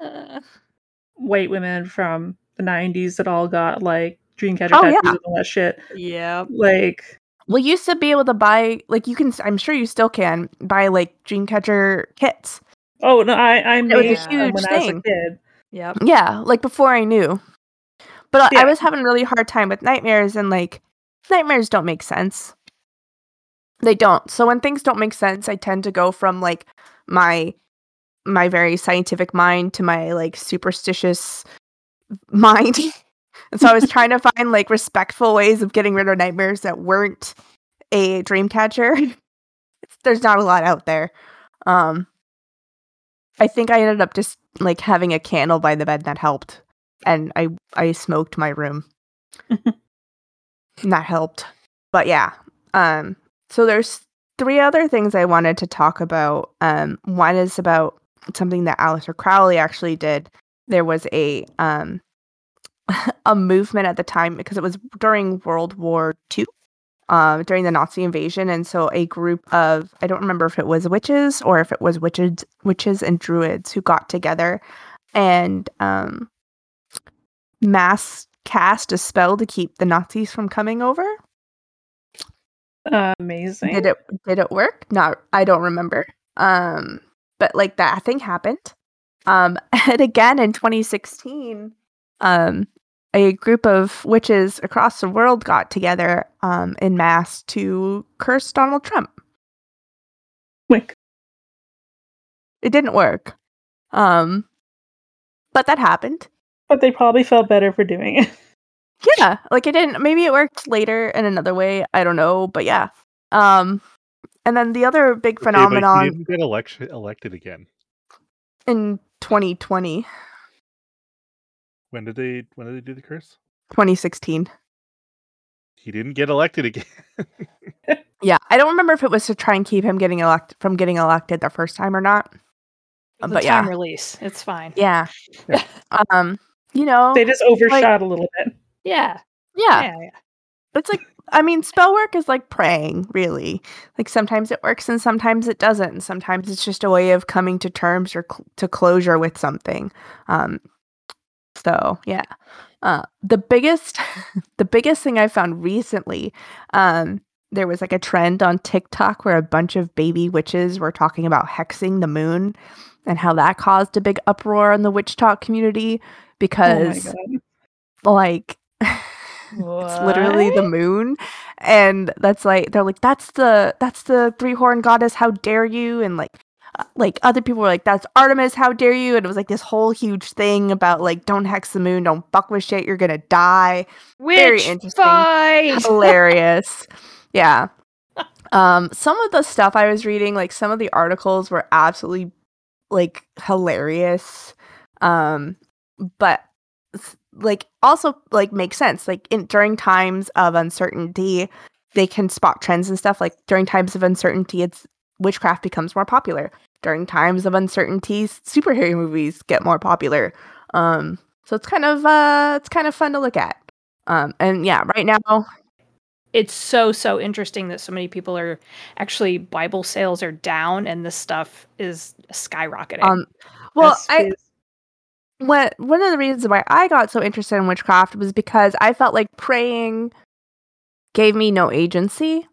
white women from the '90s that all got like dreamcatcher Oh, tattoos yeah. and all that shit. yeah. Like, we used to be able to buy like you can. I'm sure you still can buy like Dreamcatcher kits. oh no, I I was a huge when I was a thing. kid. Yep. Yeah, like before I knew. But I- Yeah. I was having a really hard time with nightmares and like nightmares don't make sense. They don't. So when things don't make sense, I tend to go from like my my very scientific mind to my like superstitious mind. and so I was trying to find like respectful ways of getting rid of nightmares that weren't a dream catcher. There's not a lot out there. Um I think I ended up just like having a candle by the bed that helped. And I I smoked my room. and that helped. But yeah. Um so there's three other things I wanted to talk about. Um one is about something that Aleister Crowley actually did. There was a um a movement at the time because it was during World War II um, during the Nazi invasion, and so a group of I don't remember if it was witches or if it was witches, witches and druids who got together and um, mass cast a spell to keep the Nazis from coming over. Amazing. Did it? Did it work? Not. I don't remember. Um, but like that thing happened. Um, and again in 2016, um, a group of witches across the world got together um in mass to curse Donald Trump. Wink. It didn't work. Um, but that happened. But they probably felt better for doing it. Yeah, like it didn't. Maybe it worked later in another way. I don't know, but yeah. Um, and then the other big Okay, phenomenon he didn't get election elected again. in 2020, When did they when did they do the curse? 2016. He didn't get elected again. Yeah, I don't remember if it was to try and keep him getting elected from getting elected the first time or not. The but time yeah, release. It's fine. yeah, Yeah. um, you know, They just overshot a little bit. Yeah. yeah, Yeah. yeah. it's like I mean, spell work is like praying, really. Like sometimes it works and sometimes it doesn't. And sometimes it's just a way of coming to terms or cl- to closure with something. Um, so yeah, uh, the biggest, the biggest thing I found recently, um, there was like a trend on TikTok where a bunch of baby witches were talking about hexing the moon and how that caused a big uproar in the WitchTok community Oh because god. like it's literally the moon and that's like they're like that's the that's the three horn goddess how dare you? And like uh, like other people were like that's artemis how dare you? And it was like this whole huge thing about like don't hex the moon don't fuck with shit you're gonna die. Very Witch interesting. fight. hilarious. Yeah. Um some of the stuff i was reading like some of the articles were absolutely like hilarious. Um but like also like makes sense like in during times of uncertainty they can spot trends and stuff like during times of uncertainty it's witchcraft becomes more popular during times of uncertainty superhero movies get more popular um so it's kind of uh it's kind of fun to look at um and yeah right now It's so so interesting that so many people are actually Bible sales are down and this stuff is skyrocketing. um well i. what one of the reasons why I got so interested in witchcraft was because I felt like praying gave me no agency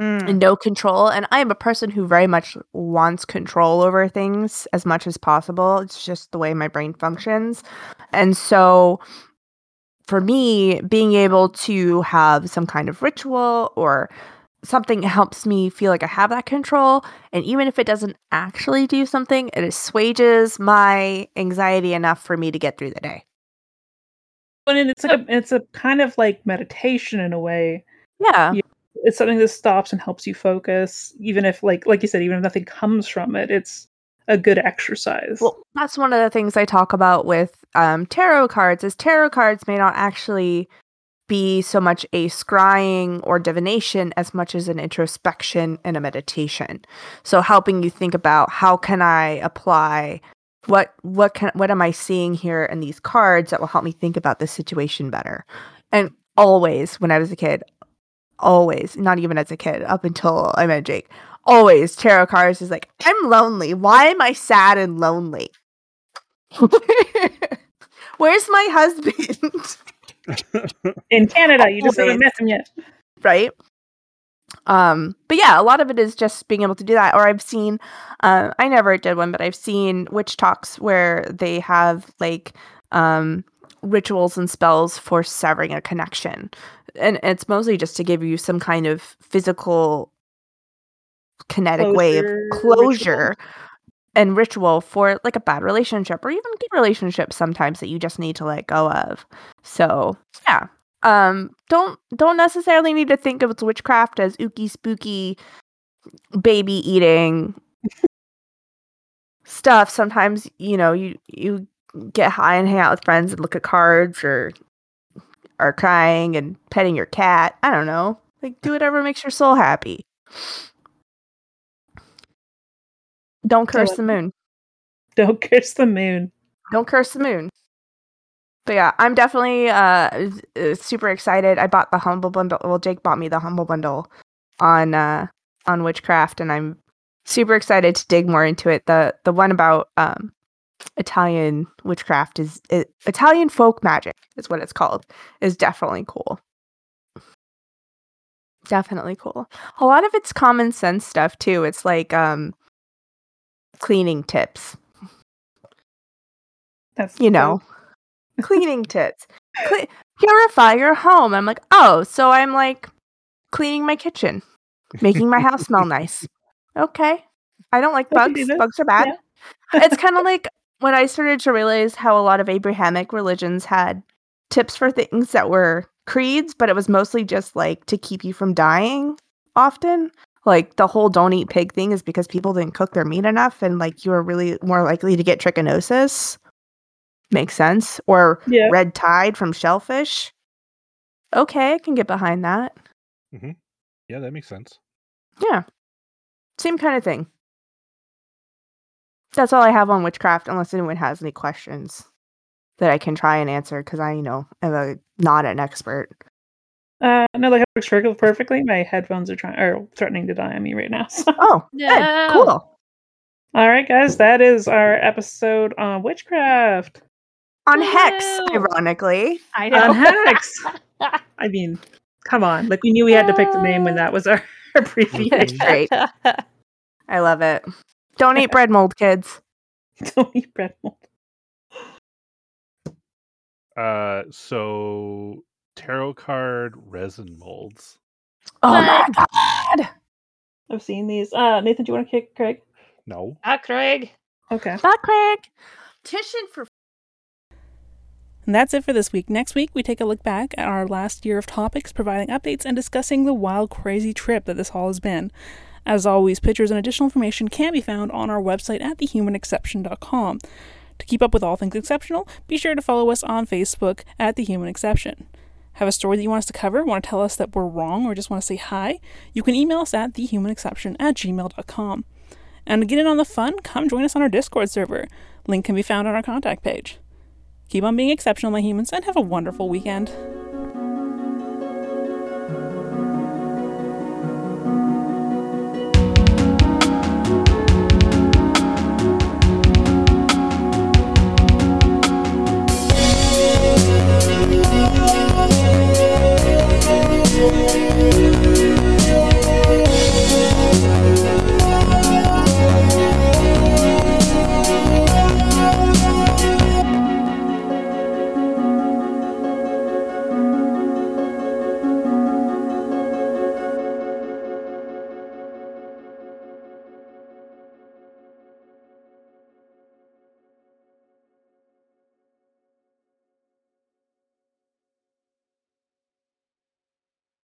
Mm. and no control and I am a person who very much wants control over things as much as possible. It's just the way my brain functions. And so for me being able to have some kind of ritual or something helps me feel like I have that control and even if it doesn't actually do something it assuages my anxiety enough for me to get through the day. And it's like a, it's a kind of like meditation in a way. Yeah. Yeah. It's something that stops and helps you focus, even if like like you said, even if nothing comes from it. It's a good exercise. Well, that's one of the things I talk about with um, tarot cards. Is tarot cards may not actually be so much a scrying or divination as much as an introspection and a meditation. So helping you think about how can I apply what what can what am I seeing here in these cards that will help me think about this situation better. And always when I was a kid, always, not even as a kid, up until I met Jake, always tarot cards is like, I'm lonely. Why am I sad and lonely? Where's my husband? in Canada, you just haven't met them yet. right? Um, but yeah, a lot of it is just being able to do that. Or I've seen, uh, I never did one, but I've seen WitchToks where they have like um, rituals and spells for severing a connection, and it's mostly just to give you some kind of physical, kinetic way of Closure, closure and ritual for like a bad relationship or even good relationships sometimes that you just need to let go of. So yeah, um don't don't necessarily need to think of witchcraft as ooky spooky baby eating stuff. Sometimes you know you you get high and hang out with friends and look at cards or are crying and petting your cat. I don't know. Like do whatever makes your soul happy don't curse the moon Don't curse the moon. don't curse the moon. But yeah, I'm definitely uh, uh, super excited. I bought the humble bundle. Well, Jake bought me the humble bundle on uh, on witchcraft, and I'm super excited to dig more into it. the The one about um, Italian witchcraft is i Italian folk magic is what it's called. Is definitely cool. Definitely cool. A lot of it's common sense stuff too. It's like um, cleaning tips. That's you know, cleaning tips. Cle- purify your home. I'm like, oh, so I'm like cleaning my kitchen, making my house smell nice. Okay. I don't like bugs. do. Bugs are bad. it's kind of like when I started to realize how a lot of Abrahamic religions had tips for things that were creeds, but it was mostly just like to keep you from dying often. Like the whole don't eat pig thing is because people didn't cook their meat enough and like you are really more likely to get trichinosis. Makes sense. Or Yeah. red tide from shellfish. Okay, I can get behind that. Mm-hmm. Yeah, that makes sense. Yeah. Same kind of thing. That's all I have on witchcraft, unless anyone has any questions that I can try and answer because I, you know, am a not an expert. Uh, no, like it works perfectly. My headphones are trying or threatening to die on me right now. So. Oh, good. No. Cool. All right, guys, that is our episode on witchcraft. On Hex, ironically. I know. On Hex. I mean, come on. Like we knew we had to pick the name when that was our abbreviation. Great. I love it. Don't eat bread mold, kids. Don't eat bread mold. Uh, so tarot card resin molds. Oh my god. I've seen these. Uh, Nathan, do you want to kick Craig? No. Ah, Craig. Okay. Not Craig. Titian for And that's it for this week. Next week, we take a look back at our last year of topics, providing updates and discussing the wild, crazy trip that this hall has been. As always, pictures and additional information can be found on our website at thehumanexception.com. To keep up with all things exceptional, be sure to follow us on Facebook at The Human Exception. Have a story that you want us to cover, want to tell us that we're wrong, or just want to say hi? You can email us at thehumanexception at gmail.com. And to get in on the fun, come join us on our Discord server. Link can be found on our contact page. Keep on being exceptional, my humans, and have a wonderful weekend.